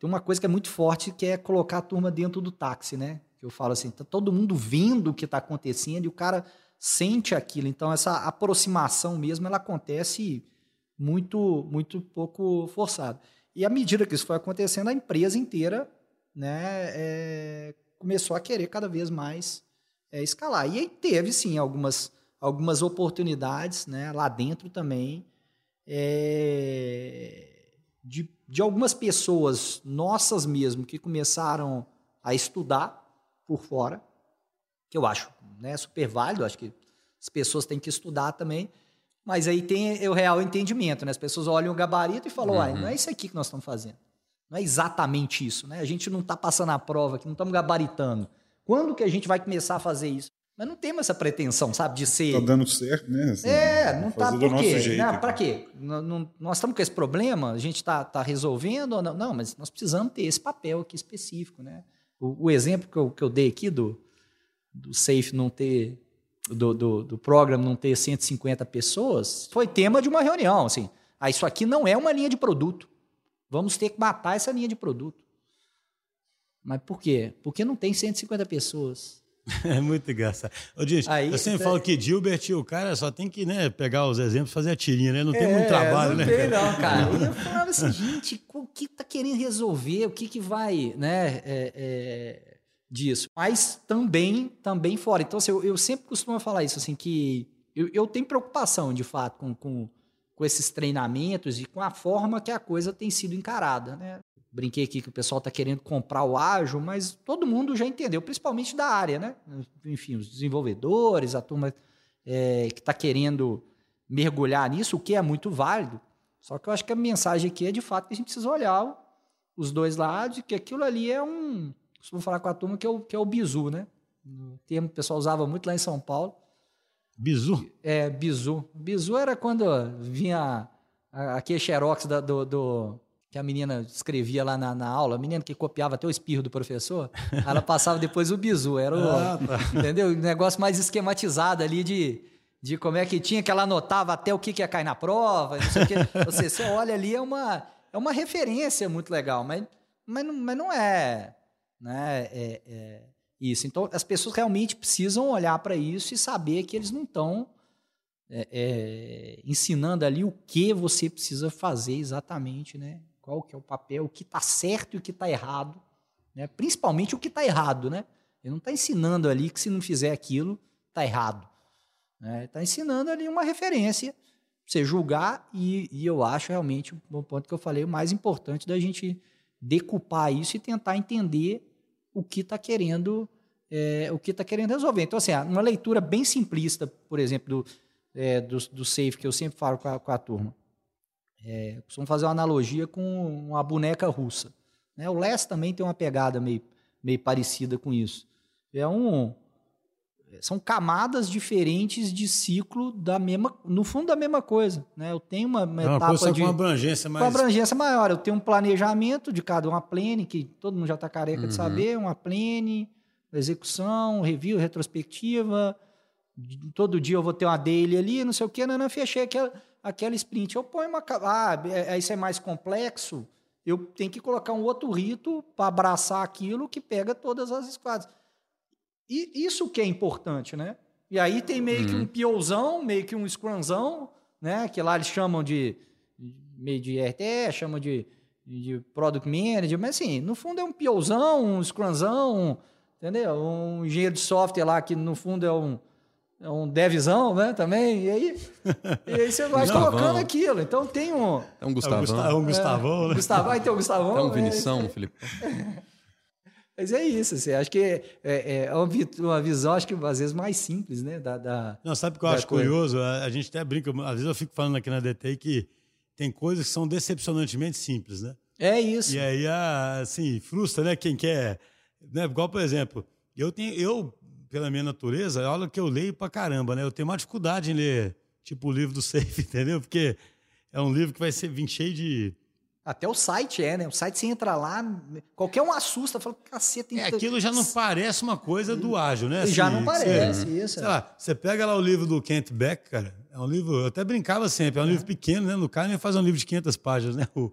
tem uma coisa que é muito forte que é colocar a turma dentro do táxi, né? Eu falo assim, tá todo mundo vendo o que está acontecendo e o cara sente aquilo. Então essa aproximação mesmo ela acontece muito muito pouco forçado. E à medida que isso foi acontecendo, a empresa inteira né, é, começou a querer cada vez mais é, escalar. E aí teve, sim, algumas, algumas oportunidades né, lá dentro também é, de, de algumas pessoas nossas mesmo que começaram a estudar por fora, que eu acho né, super válido, acho que as pessoas têm que estudar também, mas aí tem o real entendimento, né? As pessoas olham o gabarito e falam, uhum. não é isso aqui que nós estamos fazendo. Não é exatamente isso, né? A gente não está passando a prova aqui, não estamos gabaritando. Quando que a gente vai começar a fazer isso? Mas não temos essa pretensão, sabe, de ser. Tá dando certo, né? Assim, é, não tá por quê? Né? Para quê? Não, não, nós estamos com esse problema, a gente está tá resolvendo ou não? Não, mas nós precisamos ter esse papel aqui específico, né? O, o exemplo que eu, que eu dei aqui do, do Safe não ter. Do, do, do programa não ter 150 pessoas foi tema de uma reunião. Assim, ah, isso aqui não é uma linha de produto. Vamos ter que matar essa linha de produto. Mas por quê? Porque não tem 150 pessoas. (laughs) É muito engraçado. Ô, gente, Aí, eu sempre é... falo que Gilbert, o cara só tem que né, pegar os exemplos e fazer a tirinha, né? Não tem é, muito trabalho, não né? Não tem, não, cara. (laughs) E eu falava assim, gente, o que tá querendo resolver? O que, que vai, né? É, é, disso. Mas também, também fora. Então, assim, eu, eu, sempre costumo falar isso, assim, que eu, eu tenho preocupação, de fato, com, com, com esses treinamentos e com a forma que a coisa tem sido encarada, né? Brinquei aqui que o pessoal está querendo comprar o ágil, mas todo mundo já entendeu, principalmente da área, né? Enfim, os desenvolvedores, a turma é, que está querendo mergulhar nisso, o que é muito válido. Só que eu acho que a mensagem aqui é de fato que a gente precisa olhar os dois lados e que aquilo ali é um. Vou falar com a turma que é o, que é o bizu, né? O termo que o pessoal usava muito lá em São Paulo. Bizu? É, bizu. Bizu era quando vinha aquele xerox da, do, do que a menina escrevia lá na, na, aula, a menina que copiava até o espirro do professor, ela passava depois o bizu, era o, ah, tá. entendeu? Negócio mais esquematizado ali de, de como é que tinha, que ela anotava até o que, que ia cair na prova, não sei o que. Você, você olha ali, é uma, é uma referência muito legal, mas, mas, não, mas não é, né, é, é isso. Então, as pessoas realmente precisam olhar para isso e saber que eles não estão é, é, ensinando ali o que você precisa fazer exatamente, né? Qual que é o papel, o que está certo e o que está errado, né? principalmente o que está errado. Né? Ele não está ensinando ali que se não fizer aquilo, está errado. Né? Está ensinando ali uma referência, você julgar, e, e eu acho realmente, o ponto que eu falei, o mais importante da gente decupar isso e tentar entender o que está querendo é, o que está querendo resolver. Então, assim, uma leitura bem simplista, por exemplo, do, é, do, do SAFE, que eu sempre falo com a, com a turma. É, costumo fazer uma analogia com uma boneca russa. Né? O Les também tem uma pegada meio, meio parecida com isso. É um, são camadas diferentes de ciclo da mesma, no fundo da mesma coisa, né? Eu tenho uma, uma é uma etapa coisa de com uma abrangência mais, com abrangência maior. Eu tenho um planejamento de cada uma plane que todo mundo já está careca uhum. de saber, uma plane, execução, review, retrospectiva. Todo dia eu vou ter uma daily ali, não sei o que, não, não fechei aquela aquela sprint. Eu ponho uma. Ah, é, é, isso é mais complexo. Eu tenho que colocar um outro rito para abraçar aquilo que pega todas as squads. E isso que é importante, né? E aí tem meio uhum. que um uhum. piozão, meio que um scrumzão, né? Que lá eles chamam de meio de RTE, chamam de, de Product Manager, mas assim, no fundo é um piozão, um scrumzão, entendeu? Um engenheiro de software lá que no fundo é um, um devzão, né, também, e aí, e aí você vai (laughs) colocando aquilo. Então tem um... É um Gustavão. É um Gustavão, é, né? Gustavão, aí tem o Gustavão. É um Vinição, é, Felipe. (laughs) Mas é isso, assim, acho que é, é, é uma visão, acho que às vezes mais simples, né? Da, da Não, sabe o que eu acho coisa. curioso? A, a, gente até brinca, às vezes eu fico falando aqui na DT que tem coisas que são decepcionantemente simples, né? É isso. E aí, assim, frustra, né? Quem quer. Né? Igual, por exemplo, eu tenho. Eu, pela minha natureza, olha que eu leio pra caramba, né? Eu tenho uma dificuldade em ler, tipo, o livro do Safe, (laughs) entendeu? Porque é um livro que vai ser vir cheio de. Até o site é, né? O site você entra lá, qualquer um assusta, fala, caceta. É, aquilo já não parece uma coisa do ágil, né? Assim, já não parece, você, isso. Sei lá, você pega lá o livro do Kent Beck, cara, é um livro, eu até brincava sempre, é um é. livro pequeno, né? No cara faz um livro de 500 páginas, né? O,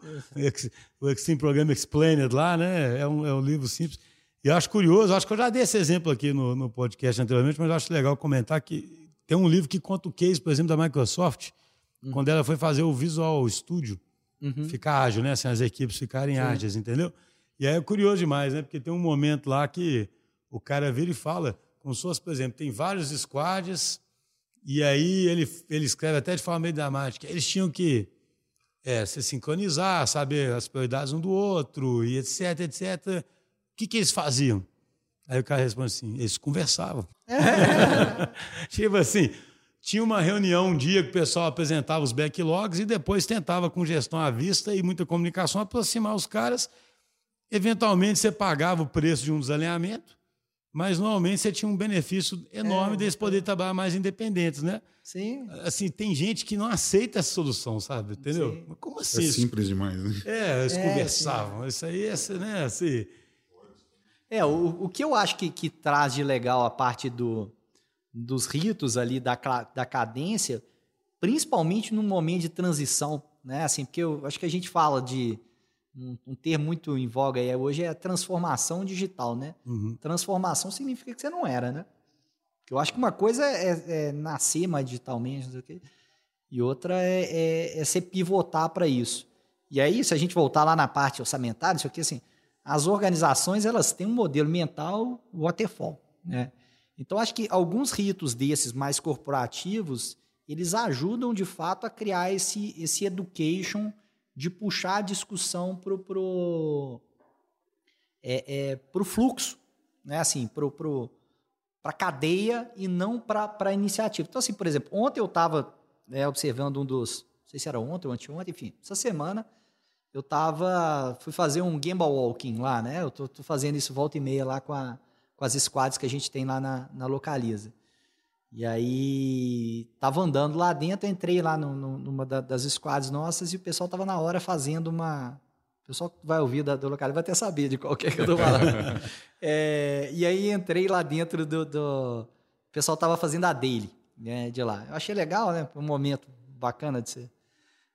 o Extreme Program Explained lá, né? É um, é um livro simples. E eu acho curioso, acho que eu já dei esse exemplo aqui no, no podcast anteriormente, mas eu acho legal comentar que tem um livro que conta o case, por exemplo, da Microsoft, uhum. quando ela foi fazer o Visual Studio, uhum. ficar ágil, né? Assim, as equipes ficarem Sim. ágeis, entendeu? E aí é curioso demais, né? Porque tem um momento lá que o cara vira e fala, se fosse, por exemplo, tem vários squads, e aí ele, ele escreve até de forma meio dramática. Eles tinham que é, se sincronizar, saber as prioridades um do outro, e etc, etc que, que eles faziam? Aí o cara responde assim: eles conversavam. (laughs) tipo assim, tinha uma reunião um dia que o pessoal apresentava os backlogs e depois tentava, com gestão à vista e muita comunicação, aproximar os caras Eventualmente você pagava o preço de um desalinhamento, mas normalmente você tinha um benefício enorme é, deles poder trabalhar mais independentes, né? Sim. Assim, tem gente que não aceita essa solução, sabe? Entendeu? Sim. Como assim? É simples demais, né? É, eles é, conversavam. Sim. Isso aí, essa, né? Assim. É, o, o que eu acho que, que traz de legal a parte do, dos ritos ali, da, da cadência, principalmente num momento de transição, né? Assim, porque eu acho que a gente fala de um, um termo muito em voga aí hoje é transformação digital, né? Uhum. Transformação significa que você não era, né? Eu acho que uma coisa é, é nascer mais digitalmente, não sei o quê, e outra é, é, é se pivotar para isso. E aí, se a gente voltar lá na parte orçamentária, isso aqui, assim, as organizações elas têm um modelo mental waterfall, né? Então, acho que alguns ritos desses mais corporativos, eles ajudam de fato a criar esse, esse education de puxar a discussão para o pro, é, é, pro fluxo, né? assim, para pro, a cadeia e não para iniciativa. Então, assim, por exemplo, ontem eu estava né, observando um dos, não sei se era ontem ou anteontem, enfim, essa semana eu tava, fui fazer um Gamble Walking lá, né? Eu tô, tô, fazendo isso volta e meia lá com, a, com as squads que a gente tem lá na, na Localiza. E aí, tava andando lá dentro, entrei lá no, no, numa das squads nossas e o pessoal tava na hora fazendo uma. O pessoal que vai ouvir da, do local vai até saber de qual que é que eu tô falando. (laughs) é, e aí entrei lá dentro do. do... O pessoal tava fazendo a daily né, de lá. Eu achei legal, né? Um momento bacana de ser.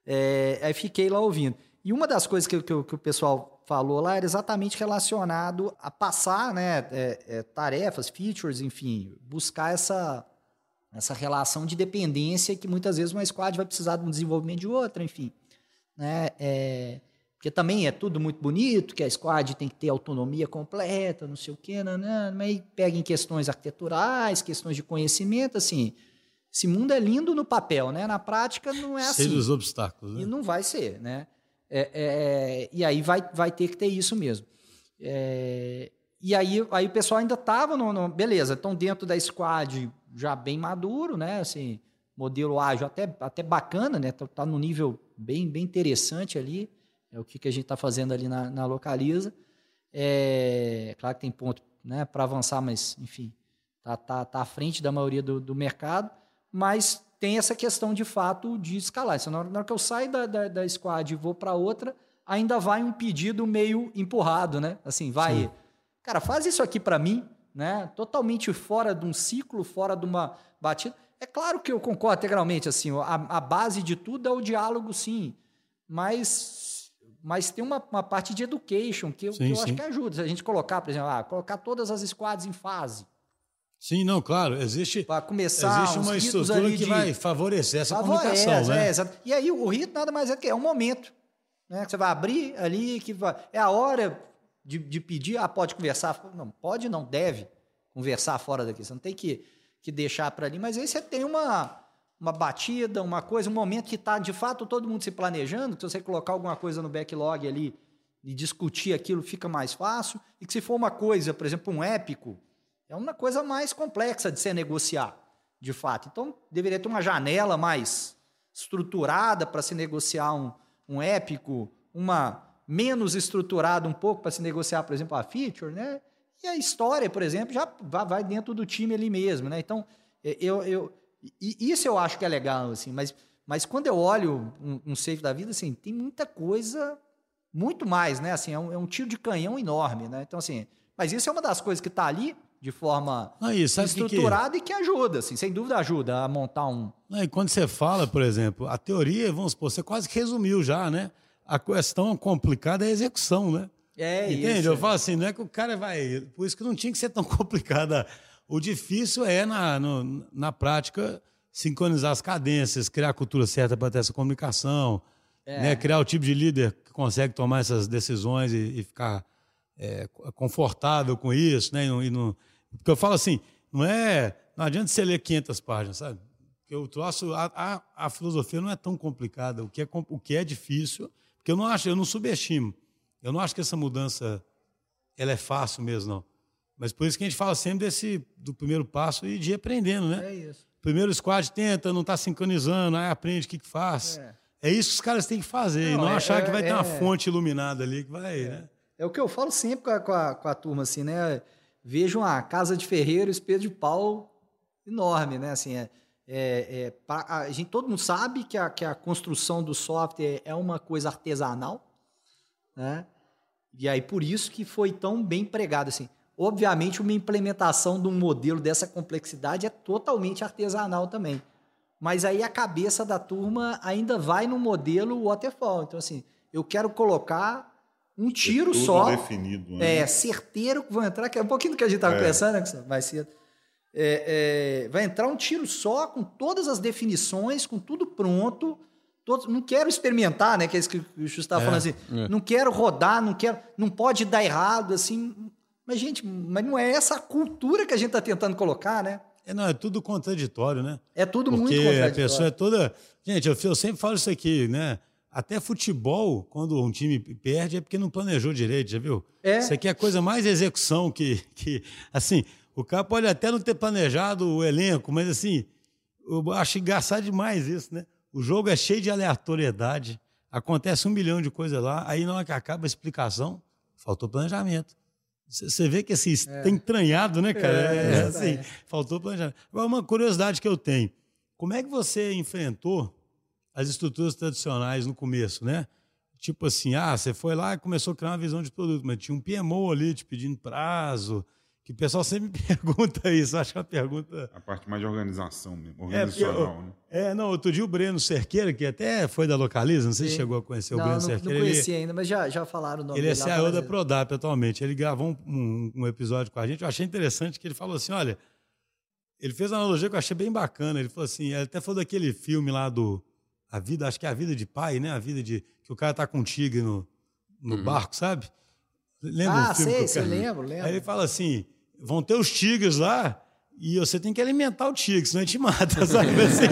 É, aí fiquei lá ouvindo. E uma das coisas que, que, que, o pessoal falou lá era exatamente relacionado a passar né, é, é, tarefas, features, enfim, buscar essa essa relação de dependência que muitas vezes uma squad vai precisar de um desenvolvimento de outra, enfim. Né? É, porque também é tudo muito bonito, que a squad tem que ter autonomia completa, não sei o quê, mas pega em questões arquiteturais, questões de conhecimento, assim, esse mundo é lindo no papel, né? Na prática não é assim. Cheio dos obstáculos, né? E não vai ser, né? É, é, é, e aí vai, vai ter que ter isso mesmo. É, e aí, aí o pessoal ainda estava no, no, Beleza, estão dentro da squad já bem maduro, né? Assim, modelo ágil até, até bacana, né? Tá, tá nível bem, bem interessante ali. É o que, que a gente está fazendo ali na, na Localiza. É, claro que tem ponto né, para avançar, mas, enfim, tá, tá, tá à frente da maioria do, do mercado. Mas tem essa questão, de fato, de escalar. Então, na, hora, na hora que eu saio da, da, da squad e vou para outra, ainda vai um pedido meio empurrado, né? Assim, vai... Sim. Cara, faz isso aqui para mim, né? Totalmente fora de um ciclo, fora de uma batida. É claro que eu concordo integralmente, assim, a, a base de tudo é o diálogo, sim, mas, mas tem uma, uma parte de education que eu, sim, que eu acho que ajuda. Se a gente colocar, por exemplo, ah, colocar todas as squads em fase. Sim, não, claro, existe, para começar existe uma estrutura que de... vai favorecer essa Favorece, comunicação, né? É, e aí o rito nada mais é que é um momento, né? Que você vai abrir ali, que vai, é a hora de, de pedir, ah, pode conversar. Não, pode não, deve conversar fora daqui. Você não tem que, que deixar para ali, mas aí você tem uma, uma batida, uma coisa, um momento que está de fato todo mundo se planejando, que se você colocar alguma coisa no backlog ali e discutir aquilo fica mais fácil, e que se for uma coisa, por exemplo, um épico, é uma coisa mais complexa de se negociar, de fato. Então, deveria ter uma janela mais estruturada para se negociar um, um épico, uma menos estruturado um pouco para se negociar, por exemplo, a feature, né? E a história, por exemplo, já vai dentro do time ali mesmo, né? Então, eu, eu isso eu acho que é legal, assim, mas, mas quando eu olho um, um safe da vida, assim, tem muita coisa, muito mais, né? Assim, é um, é um tiro de canhão enorme, né? Então, assim, mas isso é uma das coisas que está ali de forma Aí, estruturada que que... e que ajuda, assim, sem dúvida ajuda a montar um. e quando você fala, por exemplo, a teoria, vamos supor, você quase que resumiu já, né? A questão complicada é a execução, né? É Entende? isso. Eu falo assim, não é que o cara vai. Por isso que não tinha que ser tão (laughs) complicada. O difícil é, na, no, na prática, sincronizar as cadências, criar a cultura certa para ter essa comunicação, é. né? criar o tipo de líder que consegue tomar essas decisões e, e ficar é, confortável com isso. Né? E não, porque eu falo assim, não é. Não adianta você ler 500 páginas, sabe? Porque eu troço. A, a, a filosofia não é tão complicada. O que é, o que é difícil porque eu não acho, eu não subestimo. Eu não acho que essa mudança ela é fácil mesmo, não. Mas por isso que a gente fala sempre desse do primeiro passo e de ir aprendendo, né? É isso. Primeiro squad tenta, não está sincronizando, aí aprende o que, que faz. É. é. isso que os caras têm que fazer, não, e não é, achar que vai é, ter uma é. fonte iluminada ali que vai, é. né? é o que eu falo sempre com a, com a, com a turma, assim, né? Vejo uma casa de ferreiro, espelho de pau enorme, né? Assim, é, é, é pra, a gente, todo mundo sabe que a, que a construção do software é uma coisa artesanal, né? E aí por isso que foi tão bem pregado assim. Obviamente, uma implementação de um modelo dessa complexidade é totalmente artesanal também. Mas aí a cabeça da turma ainda vai no modelo waterfall. Então, assim, eu quero colocar um tiro é só. definido. Né? É, certeiro que vão entrar, que é um pouquinho do que a gente estava é. pensando, né, mais cedo. É, é, vai entrar um tiro só, com todas as definições, com tudo pronto. Todo, não quero experimentar, né? Que é isso que o Justo estava é, falando assim. É. Não quero rodar, não quero, não pode dar errado, assim. Mas, gente, mas não é essa a cultura que a gente está tentando colocar, né? É, não, é tudo contraditório, né? É tudo Porque muito contraditório. Porque a pessoa é toda. Gente, eu, eu sempre falo isso aqui, né? Até futebol, quando um time perde, é porque não planejou direito, já viu? É. Isso aqui é a coisa mais execução que, que. Assim, o cara pode até não ter planejado o elenco, mas assim, eu acho engraçado demais isso, né? O jogo é cheio de aleatoriedade, acontece um milhão de coisas lá, aí na hora que acaba a explicação, faltou planejamento. Você vê que assim, é. tem entranhado, né, cara? É, é assim, faltou planejamento. Agora, uma curiosidade que eu tenho: como é que você enfrentou as estruturas tradicionais no começo, né? Tipo assim, ah, você foi lá e começou a criar uma visão de produto, mas tinha um PMO ali te pedindo prazo, que o pessoal sempre me (laughs) pergunta isso, acho que é uma pergunta... A parte mais de organização mesmo, organizacional, é, né? É, não, outro dia o Breno Cerqueira, que até foi da Localiza, não sei Sim. se chegou a conhecer não, o Breno não, Cerqueira. Não conheci ele, ainda, mas já, já falaram o nome Ele é CIO da Prodap atualmente, ele gravou um, um, um episódio com a gente, eu achei interessante que ele falou assim, olha, ele fez uma analogia que eu achei bem bacana, ele falou assim, ele até falou daquele filme lá do a vida, acho que é a vida de pai, né? A vida de que o cara tá com um tigre no, no uhum. barco, sabe? Lembra ah, sei, você lembra, lembra. Aí ele fala assim: vão ter os tigres lá e você tem que alimentar o tigre, senão ele te mata, (laughs) sabe? Assim,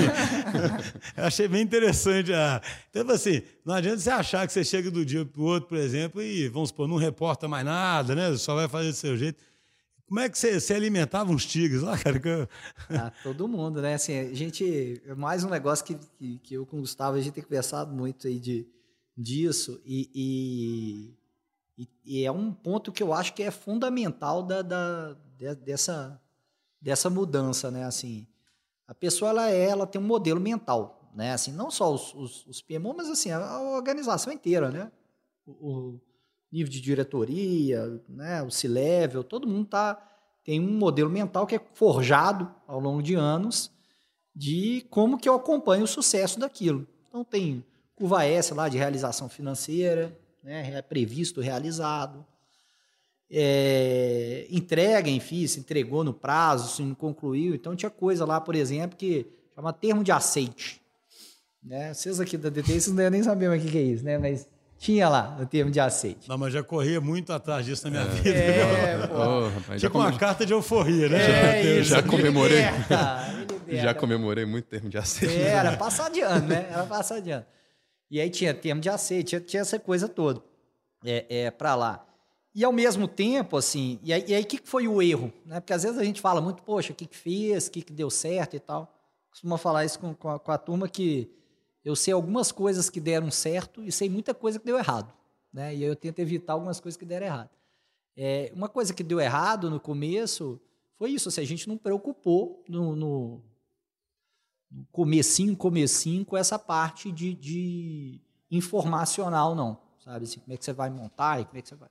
(laughs) eu achei bem interessante. A... Então, assim, não adianta você achar que você chega do dia para o outro, por exemplo, e, vamos supor, não reporta mais nada, né? Só vai fazer do seu jeito. Como é que você, você alimentava uns tigres lá, cara? (laughs) Ah, todo mundo, né? Assim, a gente. É mais um negócio que, que, que, eu com o Gustavo, a gente tem conversado muito aí de, disso. E, e, e, é um ponto que eu acho que é fundamental da, da, dessa, dessa mudança, né? Assim, a pessoa ela, é, ela tem um modelo mental, né? Assim, não só os, os, os PMO, mas assim, a, organização inteira, né? O, o nível de diretoria, né, o C-level, todo mundo tá, tem um modelo mental que é forjado ao longo de anos de como que eu acompanho o sucesso daquilo. Então tem curva S lá de realização financeira, né, é previsto, realizado, é, entrega, enfim, se entregou no prazo, se não concluiu. Então tinha coisa lá, por exemplo, que chama termo de aceite. Né? Vocês aqui da DT, vocês nem saber o que é isso, né? Mas tinha lá o termo de aceite. Não, mas já corria muito atrás disso na minha é. vida. É, pô. Oh, rapaz, tipo uma carta de euforia, né? É, já, isso, já comemorei. já comemorei muito termo de aceite. É, era passar de ano, né? Era passar de ano. E aí tinha termo de aceite, tinha, tinha essa coisa toda é, é, para lá. E ao mesmo tempo, assim, e aí o que foi o erro? Né? Porque às vezes a gente fala muito, poxa, o que, que fez, o que, que deu certo e tal. Costuma falar isso com, com, a, com a turma que eu sei algumas coisas que deram certo e sei muita coisa que deu errado. Né? E eu tento evitar algumas coisas que deram errado. É, uma coisa que deu errado no começo foi isso, assim, a gente não preocupou no, no, no comecinho, comecinho com essa parte de, de informacional, não. Sabe assim, como é que você vai montar e como é que você vai...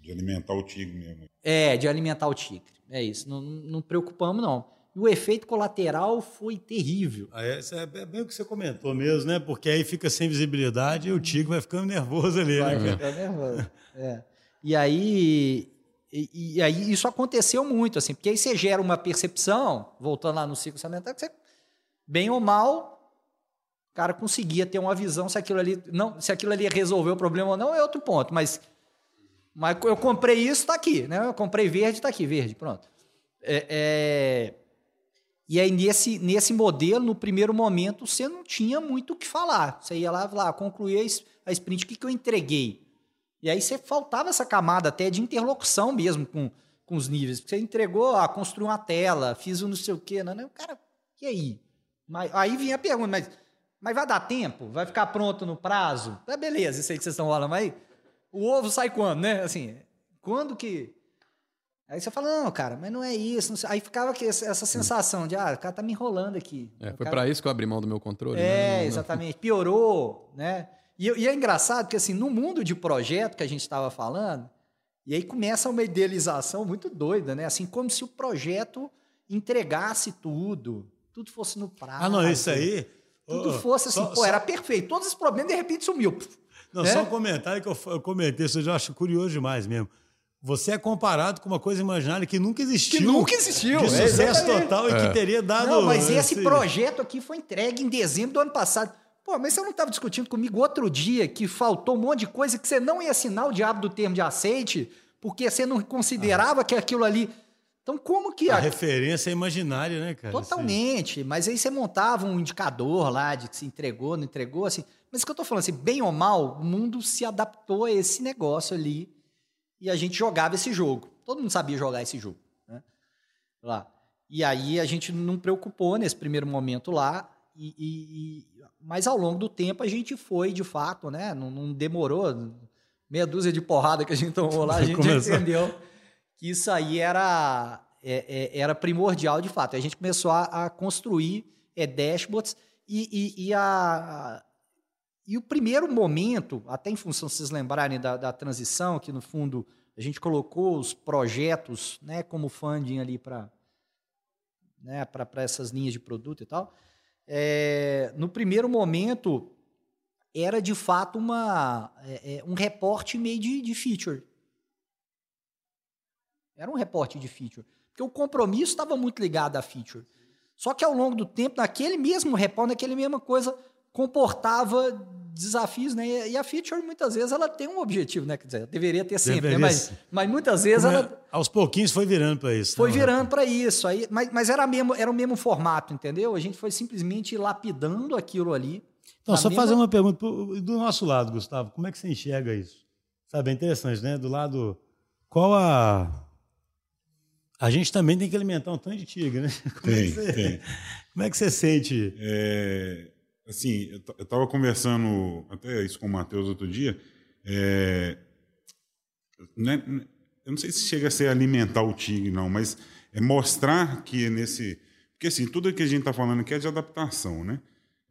De alimentar o tigre mesmo. É, de alimentar o tigre. É isso. Não, não preocupamos, não. E o efeito colateral foi terrível. É, é, bem o que você comentou mesmo, né? Porque aí fica sem visibilidade e o Tico vai ficando nervoso ali. Vai né, ficar nervoso. É. E aí, e, e, aí isso aconteceu muito, assim, porque aí você gera uma percepção, voltando lá no ciclo orçamentário, que você, bem ou mal, o cara conseguia ter uma visão se aquilo ali não, se aquilo ali resolveu o problema ou não, é outro ponto, mas mas eu comprei isso, está aqui, né? Eu comprei verde, está aqui, verde, pronto. É, é, e aí, nesse, nesse modelo, no primeiro momento, você não tinha muito o que falar. Você ia lá, lá a sprint, o que, que eu entreguei? E aí você faltava essa camada até de interlocução mesmo com, com os níveis. Você entregou, ah, construiu uma tela, fiz um não sei o quê. Não, não, cara, e aí? Mas, aí vinha a pergunta, mas, mas vai dar tempo? Vai ficar pronto no prazo? Ah, beleza, isso aí que vocês estão falando, mas O ovo sai quando, né? Assim, quando que. Aí você fala, não, cara, mas não é isso. Não Aí ficava essa sensação de, ah, o cara tá me enrolando aqui. É, foi cara... para isso que eu abri mão do meu controle. É, né? não, exatamente. Piorou, né? E, e, é engraçado que, assim, no mundo de projeto que a gente estava falando, e aí começa uma idealização muito doida, né? Assim, como se o projeto entregasse tudo, tudo fosse no prazo. Ah, não, isso aí. Tudo oh, fosse assim, só, pô, só... era perfeito. Todos os problemas, de repente, sumiu. Não, né? só um comentário que eu, eu comentei, isso eu já acho curioso demais mesmo. Você é comparado com uma coisa imaginária que nunca existiu. Que nunca existiu. De sucesso é, total é. e que teria dado. Não, mas esse projeto aqui foi entregue em dezembro do ano passado. Pô, mas você não estava discutindo comigo outro dia que faltou um monte de coisa que você não ia assinar o diabo do termo de aceite, porque você não considerava ah. que aquilo ali. Então, como que. A, a referência é imaginária, né, cara? Totalmente. Assim. Mas aí você montava um indicador lá de que se entregou, não entregou, assim. Mas o que eu estou falando, assim, bem ou mal, o mundo se adaptou a esse negócio ali e a gente jogava esse jogo. Todo mundo sabia jogar esse jogo. Né? Lá. E aí a gente não preocupou nesse primeiro momento lá, e, e, mas ao longo do tempo a gente foi, de fato, né? Não, não demorou, meia dúzia de porrada que a gente tomou lá, a gente entendeu que isso aí era, é, é, era primordial de fato. A gente começou a, a construir é, dashboards e, e, e a, e o primeiro momento, até em função, vocês lembrarem da, da transição, que no fundo a gente colocou os projetos né, como funding ali para né, essas linhas de produto e tal. É, no primeiro momento, era de fato uma, é, é, um reporte meio de, de feature. Era um reporte de feature. Porque o compromisso estava muito ligado à feature. Só que ao longo do tempo, naquele mesmo reporte, naquele mesma coisa, comportava desafios, né? E a feature muitas vezes ela tem um objetivo, né? Quer dizer, deveria ter sempre, né? deveria né? mas, mas muitas vezes Como ela é, aos pouquinhos foi virando para isso. Foi não, virando para isso. Aí, mas, mas era mesmo era o mesmo formato, entendeu? A gente foi simplesmente lapidando aquilo ali. Então, só mesma... fazer uma pergunta do nosso lado, Gustavo. Como é que você enxerga isso? Sabe, é interessante, né? Do lado qual a a gente também tem que alimentar um tanto de tigre, né? (laughs) Como tem, é você... tem. (laughs) Como é que você sente? É, assim, eu estava conversando até isso com o Matheus outro dia. É, né, eu não sei se chega a ser alimentar o tigre, não, mas é mostrar que nesse. Porque assim, tudo que a gente está falando aqui é de adaptação, né?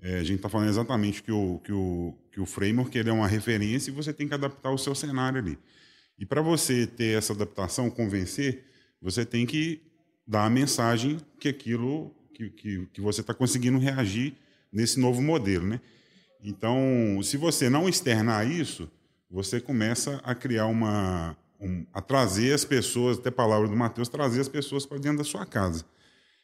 É, a gente está falando exatamente que o, que, o, que o framework ele é uma referência e você tem que adaptar o seu cenário ali. E para você ter essa adaptação, convencer, você tem que dar a mensagem que aquilo que, que, que você está conseguindo reagir nesse novo modelo, né? Então, se você não externar isso, você começa a criar uma, um, a trazer as pessoas, até a palavra do Mateus, trazer as pessoas para dentro da sua casa.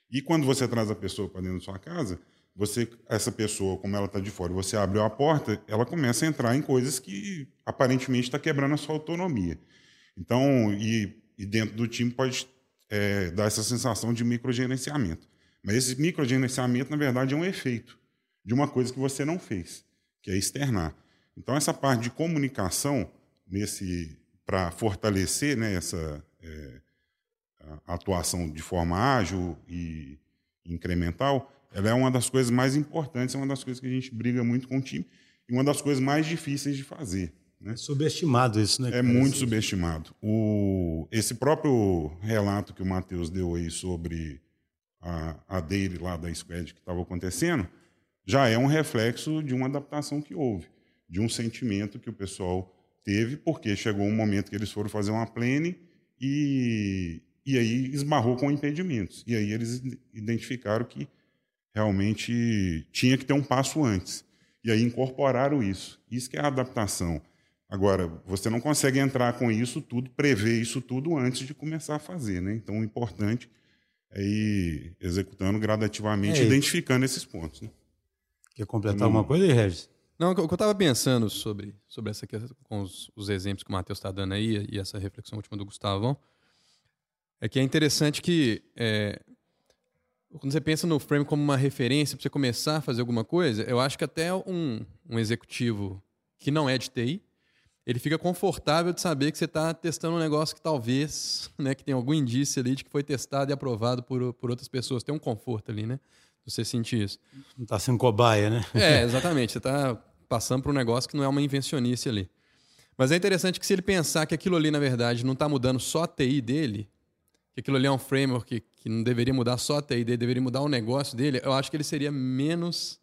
E quando você traz a pessoa para dentro da sua casa, você, essa pessoa, como ela está de fora, você abre a porta, ela começa a entrar em coisas que aparentemente está quebrando a sua autonomia. Então, e, e dentro do time pode é, dar essa sensação de microgerenciamento. Mas esse microgerenciamento, na verdade, é um efeito de uma coisa que você não fez, que é externar. Então, essa parte de comunicação, nesse para fortalecer né, essa é, atuação de forma ágil e incremental, ela é uma das coisas mais importantes, é uma das coisas que a gente briga muito com o time e uma das coisas mais difíceis de fazer. Né? É subestimado isso, né? É muito subestimado. O, esse próprio relato que o Matheus deu aí sobre a, a dele lá da Squad que estava acontecendo, já é um reflexo de uma adaptação que houve, de um sentimento que o pessoal teve, porque chegou um momento que eles foram fazer uma plane e, e aí esbarrou com impedimentos. E aí eles identificaram que realmente tinha que ter um passo antes. E aí incorporaram isso. Isso que é a adaptação. Agora, você não consegue entrar com isso tudo, prever isso tudo antes de começar a fazer. Né? Então, o importante é ir executando gradativamente, é identificando esses pontos. Né? Quer completar alguma coisa aí, Regis? Não, o que eu estava pensando sobre, sobre essa questão, com os, os exemplos que o Matheus está dando aí, e essa reflexão última do Gustavão, é que é interessante que é, quando você pensa no frame como uma referência para você começar a fazer alguma coisa, eu acho que até um, um executivo que não é de TI, ele fica confortável de saber que você está testando um negócio que talvez, né, que tem algum indício ali de que foi testado e aprovado por, por outras pessoas. Tem um conforto ali, né? Você sentir isso. Não está sendo cobaia, né? É, (laughs) exatamente. Você está passando por um negócio que não é uma invencionice ali. Mas é interessante que se ele pensar que aquilo ali, na verdade, não está mudando só a TI dele, que aquilo ali é um framework que, que não deveria mudar só a TI dele, deveria mudar o negócio dele, eu acho que ele seria menos,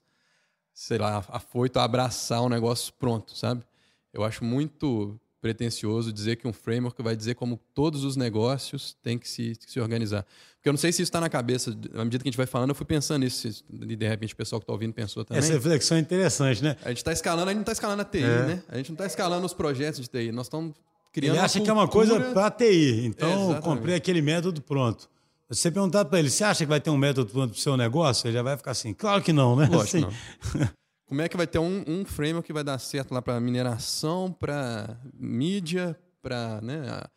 sei lá, afoito a abraçar um negócio pronto, sabe? Eu acho muito pretencioso dizer que um framework vai dizer como todos os negócios têm que se, que se organizar. Porque eu não sei se isso está na cabeça, à medida que a gente vai falando, eu fui pensando nisso, e de repente o pessoal que está ouvindo pensou também. Essa reflexão é interessante, né? A gente está escalando, a gente não está escalando a TI, é. né? A gente não está escalando os projetos de TI, nós estamos criando Ele acha que é uma coisa para TI, então é, comprei aquele método pronto. Você perguntar para ele, você acha que vai ter um método pronto para o seu negócio? Ele já vai ficar assim, claro que não, né? Lógico assim. não. (laughs) Como é que vai ter um, um framework que vai dar certo lá para mineração, para mídia, para né, a,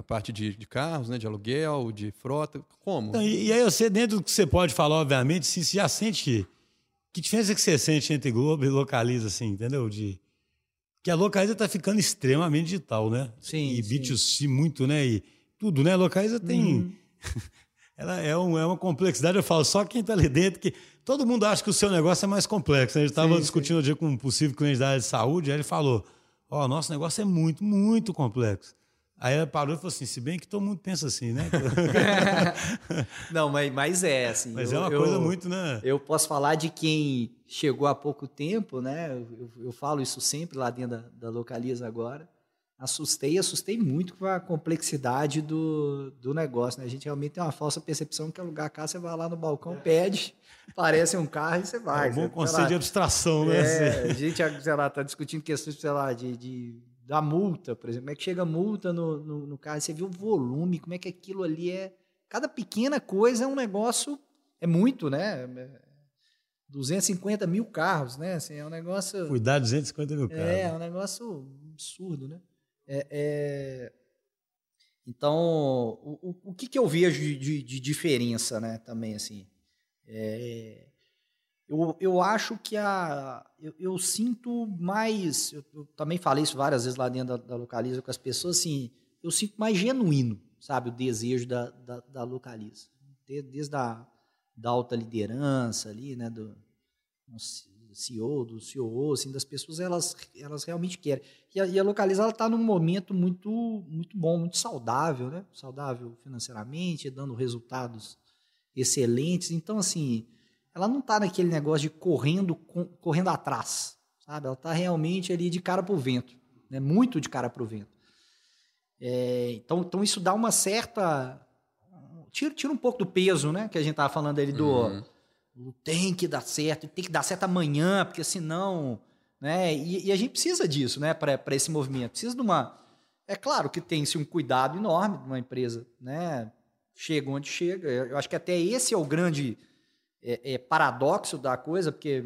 a, parte de, de, carros, né, de aluguel, de frota? Como? Então, e, e, aí você, dentro do que você pode falar, obviamente, se, se já sente... Que diferença que você sente entre Globo e Localiza, assim, entendeu? De, que a Localiza está ficando extremamente digital, né? Sim, E B2C muito, né? E tudo, né? A Localiza tem... Uhum. (laughs) Ela é, um, é uma complexidade, eu falo, só quem está ali dentro que Todo mundo acha que o seu negócio é mais complexo. Né? A gente estava discutindo um dia com um possível cliente da área de saúde, aí ele falou: Ó, oh, nosso negócio é muito, muito complexo. Aí ela parou e falou assim: se bem que todo mundo pensa assim, né? (laughs) Não, mas, mas é assim. Mas eu, é uma eu, coisa muito, né? Eu posso falar de quem chegou há pouco tempo, né? Eu, eu falo isso sempre lá dentro da, da Localiza agora assustei, assustei muito com a complexidade do, do negócio. Né? A gente realmente tem uma falsa percepção que alugar carro, você vai lá no balcão, pede, parece um carro e você vai. É um bom conceito de abstração, né? É, a gente, sei lá, está discutindo questões, sei lá, de, de, da multa, por exemplo. Como é que chega a multa no, no, no carro? Você vê o volume, como é que aquilo ali é... Cada pequena coisa é um negócio... É muito, né? 250 mil carros, né? Assim, é um negócio... Cuidar de 250 mil carros. É, é um negócio absurdo, né? É, é... Então, o, o, que, que eu vejo de, de, diferença, né, também, assim? É... Eu, eu acho que a... Eu, eu sinto mais... Eu, eu, também falei isso várias vezes lá dentro da, da Localiza com as pessoas, assim, eu sinto mais genuíno, sabe, o desejo da, da, da Localiza. Desde, desde a da alta liderança ali, né, do, CEO, do CEO, assim, das pessoas, elas, elas realmente querem. E a, e a Localiza está num momento muito, muito bom, muito saudável, né? Saudável financeiramente, dando resultados excelentes. Então, assim, ela não está naquele negócio de correndo, correndo atrás, sabe? Ela está realmente ali de cara para o vento, né? Muito de cara para o vento. É, então, então, isso dá uma certa... Tira, tira um pouco do peso, né? Que a gente estava falando ali do... Uhum tem que dar certo, tem que dar certo amanhã, porque senão. Né? E, e a gente precisa disso né? para esse movimento. Precisa de uma. É claro que tem-se um cuidado enorme de uma empresa. Né? Chega onde chega. Eu acho que até esse é o grande é, é paradoxo da coisa, porque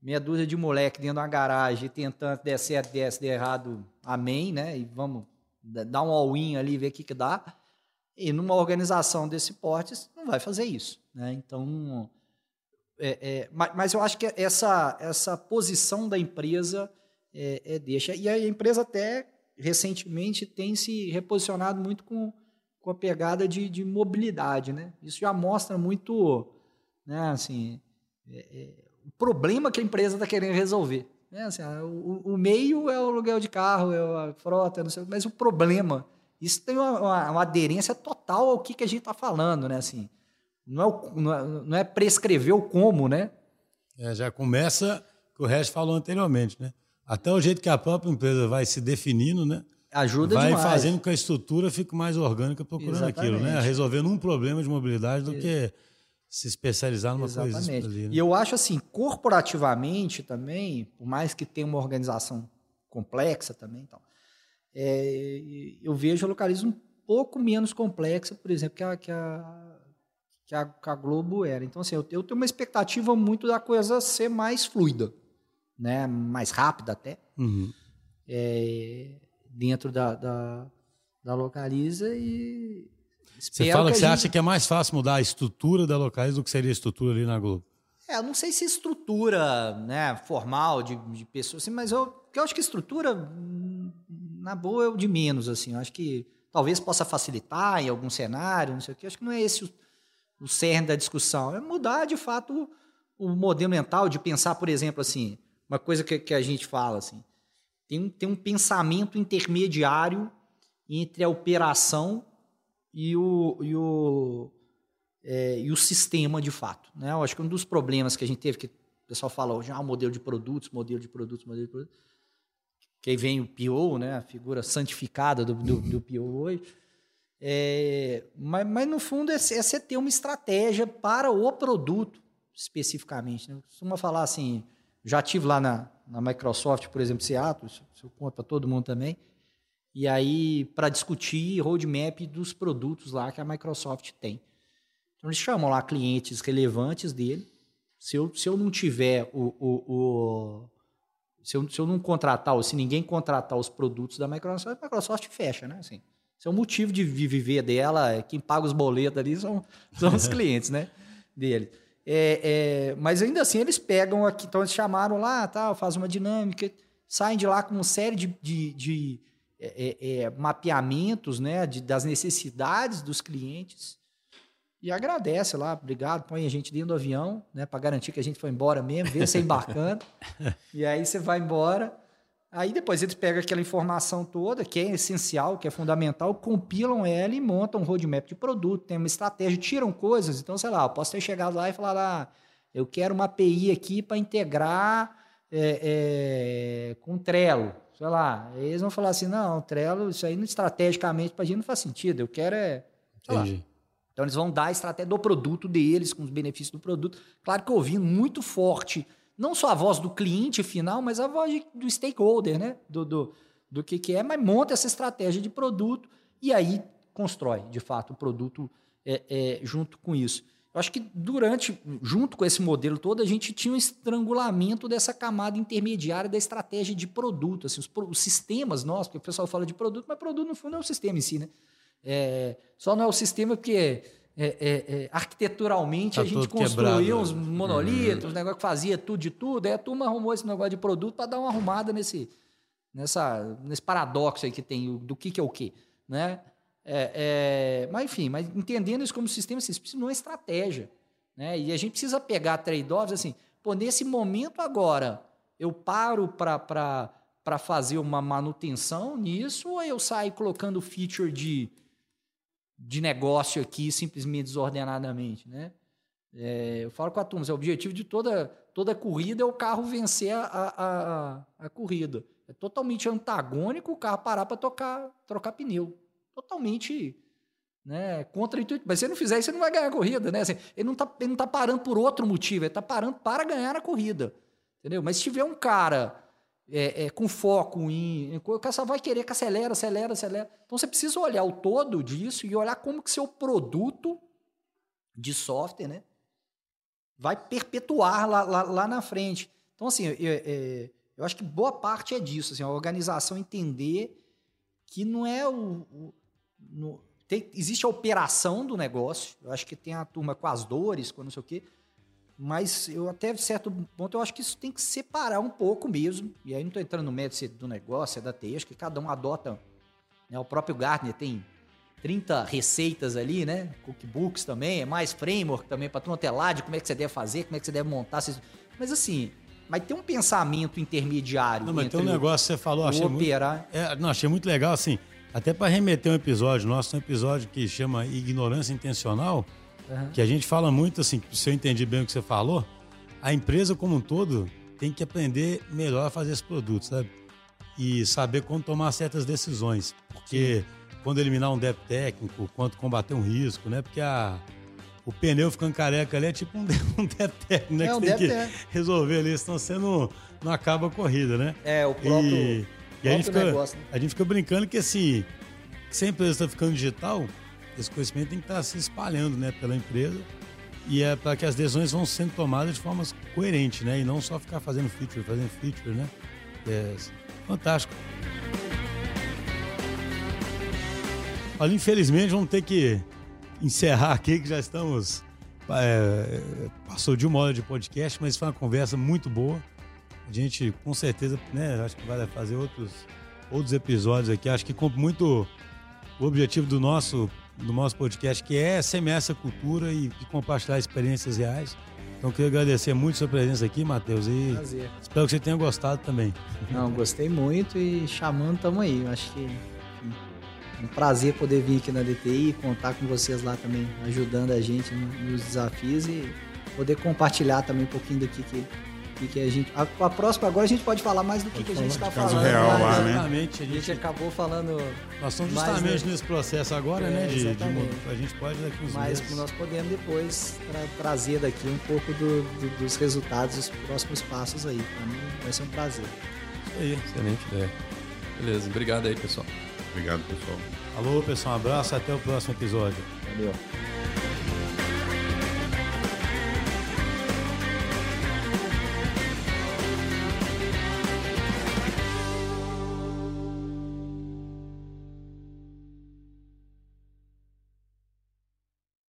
meia dúzia de moleque dentro de uma garagem tentando der certo, der, der errado, amém, né? E vamos dar um all-in ali, ver o que, que dá. E numa organização desse porte, não vai fazer isso. Né? Então, é, é, mas, eu acho que essa, essa posição da empresa é, é, deixa. E a empresa até recentemente tem se reposicionado muito com, com a pegada de, de mobilidade. Né? Isso já mostra muito né, assim, é, é, o problema que a empresa está querendo resolver. Né? Assim, o, o, meio é o aluguel de carro, é a frota, não sei, mas o problema, isso tem uma, uma, uma aderência total ao que, que a gente está falando. Né? Assim, não é, o, não é, não é prescrever o como, né? É, já começa que o resto falou anteriormente, né? Até o jeito que a própria empresa vai se definindo, né? Ajuda vai demais. fazendo com que a estrutura fique mais orgânica procurando Exatamente. aquilo, né? Resolvendo um problema de mobilidade do que se especializar numa Exatamente. coisa ali. Né? E eu acho assim, corporativamente também, por mais que tenha uma organização complexa também, então, é, eu vejo a localização um pouco menos complexa, por exemplo, que a, que a que a, que a Globo era. Então, assim, eu, eu, tenho uma expectativa muito da coisa ser mais fluida, né? mais rápida até, uhum. é, dentro da, da, da Localiza e você fala que, que você gente... acha que é mais fácil mudar a estrutura da Localiza do que seria a estrutura ali na Globo? É, eu não sei se estrutura né, formal de, de pessoas, assim, mas eu, eu acho que estrutura, na boa, é o de menos. Assim. Eu acho que talvez possa facilitar em algum cenário, não sei o quê. Eu acho que não é esse o, o cerne da discussão. É mudar, de fato, o, o modelo mental de pensar, por exemplo, assim, uma coisa que, que a gente fala, assim, tem um, tem um pensamento intermediário entre a operação e o, e o, é, e o sistema de fato. Né? Eu acho que um dos problemas que a gente teve, que o pessoal fala hoje, ah, modelo de produtos, modelo de produtos, modelo de produtos, que aí vem o PO, né, a figura santificada do, do, do PO hoje, é, mas, mas, no fundo é, é você ter uma estratégia para o produto especificamente. Né? Costuma falar assim, já tive lá na, na Microsoft, por exemplo, Seattle, isso eu conto para todo mundo também, e aí para discutir roadmap dos produtos lá que a Microsoft tem. Então eles chamam lá clientes relevantes dele. Se eu, se eu não tiver o, o, o se, eu, se eu não contratar, ou se ninguém contratar os produtos da Microsoft, a Microsoft fecha, né? Assim, esse é o motivo de viver dela, quem paga os boletos ali são, (laughs) são os clientes, né? Dele. É, é, mas ainda assim eles pegam aqui, então eles chamaram lá, tal, faz uma dinâmica, saem de lá com uma série de, de, de é, é, é mapeamentos né, de, das necessidades dos clientes e agradece lá, obrigado, põe a gente dentro do avião, né, para garantir que a gente foi embora mesmo, vê você embarcando. (laughs) e aí você vai embora. Aí depois eles pegam aquela informação toda, que é essencial, que é fundamental, compilam ela e montam um roadmap de produto, tem uma estratégia, tiram coisas. Então, sei lá, eu posso ter chegado lá e falar ah, eu quero uma API aqui para integrar é, é, com Trello. Sei lá, eles vão falar assim, não, Trello, isso aí estrategicamente para a gente não faz sentido, eu quero é... Entendi. Então, eles vão dar a estratégia do produto deles, com os benefícios do produto. Claro que ouvindo muito forte, não só a voz do cliente final, mas a voz do stakeholder, né? Do, do, do que, que é, mas monta essa estratégia de produto e aí constrói, de fato, o produto é, é, junto com isso. Eu acho que durante, junto com esse modelo todo, a gente tinha um estrangulamento dessa camada intermediária da estratégia de produto, assim, os, os sistemas nossos, porque o pessoal fala de produto, mas produto no fundo é o sistema em si, né? É, só não é o sistema porque é, é, é arquiteturalmente tá a gente construiu uns monolitos, uhum. um negócio que fazia tudo de tudo. Aí a turma arrumou esse negócio de produto para dar uma arrumada nesse, nessa, nesse paradoxo aí que tem do que, que é o que. Né? É, é, mas enfim, mas entendendo isso como sistema, assim, precisa de uma estratégia. Né? E a gente precisa pegar trade-offs assim, pô, nesse momento agora, eu paro para fazer uma manutenção nisso ou eu saio colocando feature de de negócio aqui simplesmente desordenadamente, né? É, eu falo com a turma, o objetivo de toda, toda corrida é o carro vencer a, a, a, a corrida. É totalmente antagônico o carro parar para trocar pneu. Totalmente né, contra-intuitivo. Mas se ele não fizer isso, ele não vai ganhar a corrida. Né? Assim, ele não está tá parando por outro motivo, ele está parando para ganhar a corrida. Entendeu? Mas se tiver um cara é, é, com foco em. O cara vai querer que acelera, acelera, acelera. Então você precisa olhar o todo disso e olhar como que seu produto de software né, vai perpetuar lá, lá, lá na frente. Então, assim, eu, eu, eu, acho que boa parte é disso. Assim, a organização entender que não é o. o no, tem, existe a operação do negócio. Eu acho que tem a turma com as dores, com não sei o quê mas eu até certo ponto eu acho que isso tem que separar um pouco mesmo. E aí não estou entrando no mérito do negócio, é da TI, acho que cada um adota. Né? O próprio Gartner tem 30 receitas ali, né? Cookbooks também, é mais framework também para tu ter lá de como é que você deve fazer, como é que você deve montar. Mas assim, mas tem um pensamento intermediário. Não, mas tem um negócio que você falou, achei operar. muito, é, não, achei muito legal, assim, até para remeter um episódio nosso, um episódio que chama Ignorância Intencional, Uhum. Que a gente fala muito assim, se eu entendi bem o que você falou, a empresa como um todo tem que aprender melhor a fazer esse produto, sabe? E saber como tomar certas decisões. Porque Sim. quando eliminar um débito técnico, quando combater um risco, né? Porque a, o pneu ficando careca ali é tipo um, (laughs) um débito técnico, né? É, que um você tem que é. resolver ali, senão você não, não acaba a corrida, né? É, o próprio, e, e a, gente fica, negócio, né? a gente fica brincando que assim, se a empresa está ficando digital, esse conhecimento tem que estar se espalhando né, pela empresa e é para que as decisões vão sendo tomadas de forma coerente, né? E não só ficar fazendo feature, fazendo feature, né? É fantástico. Olha, infelizmente vamos ter que encerrar aqui, que já estamos. É, passou de uma hora de podcast, mas foi uma conversa muito boa. A gente, com certeza, né, acho que vai fazer outros, outros episódios aqui. Acho que muito o objetivo do nosso do nosso podcast, que é semear essa cultura e, e compartilhar experiências reais. Então eu queria agradecer muito a sua presença aqui, Matheus, e Prazer. espero que você tenha gostado também. Não, gostei muito e chamando, tamo aí. Eu acho que é um prazer poder vir aqui na DTI e contar com vocês lá também, ajudando a gente no- nos desafios e poder compartilhar também um pouquinho do que, que, que, a gente. A, a próxima agora a gente pode falar mais do que, que a gente está falando. real lá, lá, né? né? Exatamente, a A gente gente, acabou falando nós estamos mais, justamente né? nesse processo agora, É, né? De, de, a gente pode daqui uns mais meses. nós podemos depois tra- trazer daqui um pouco do- do- dos resultados, dos próximos passos aí. Para mim vai ser um prazer. Isso aí. Excelente ideia. Beleza, obrigado aí, pessoal. Obrigado, pessoal. Alô, pessoal, um abraço, até o próximo episódio. Valeu.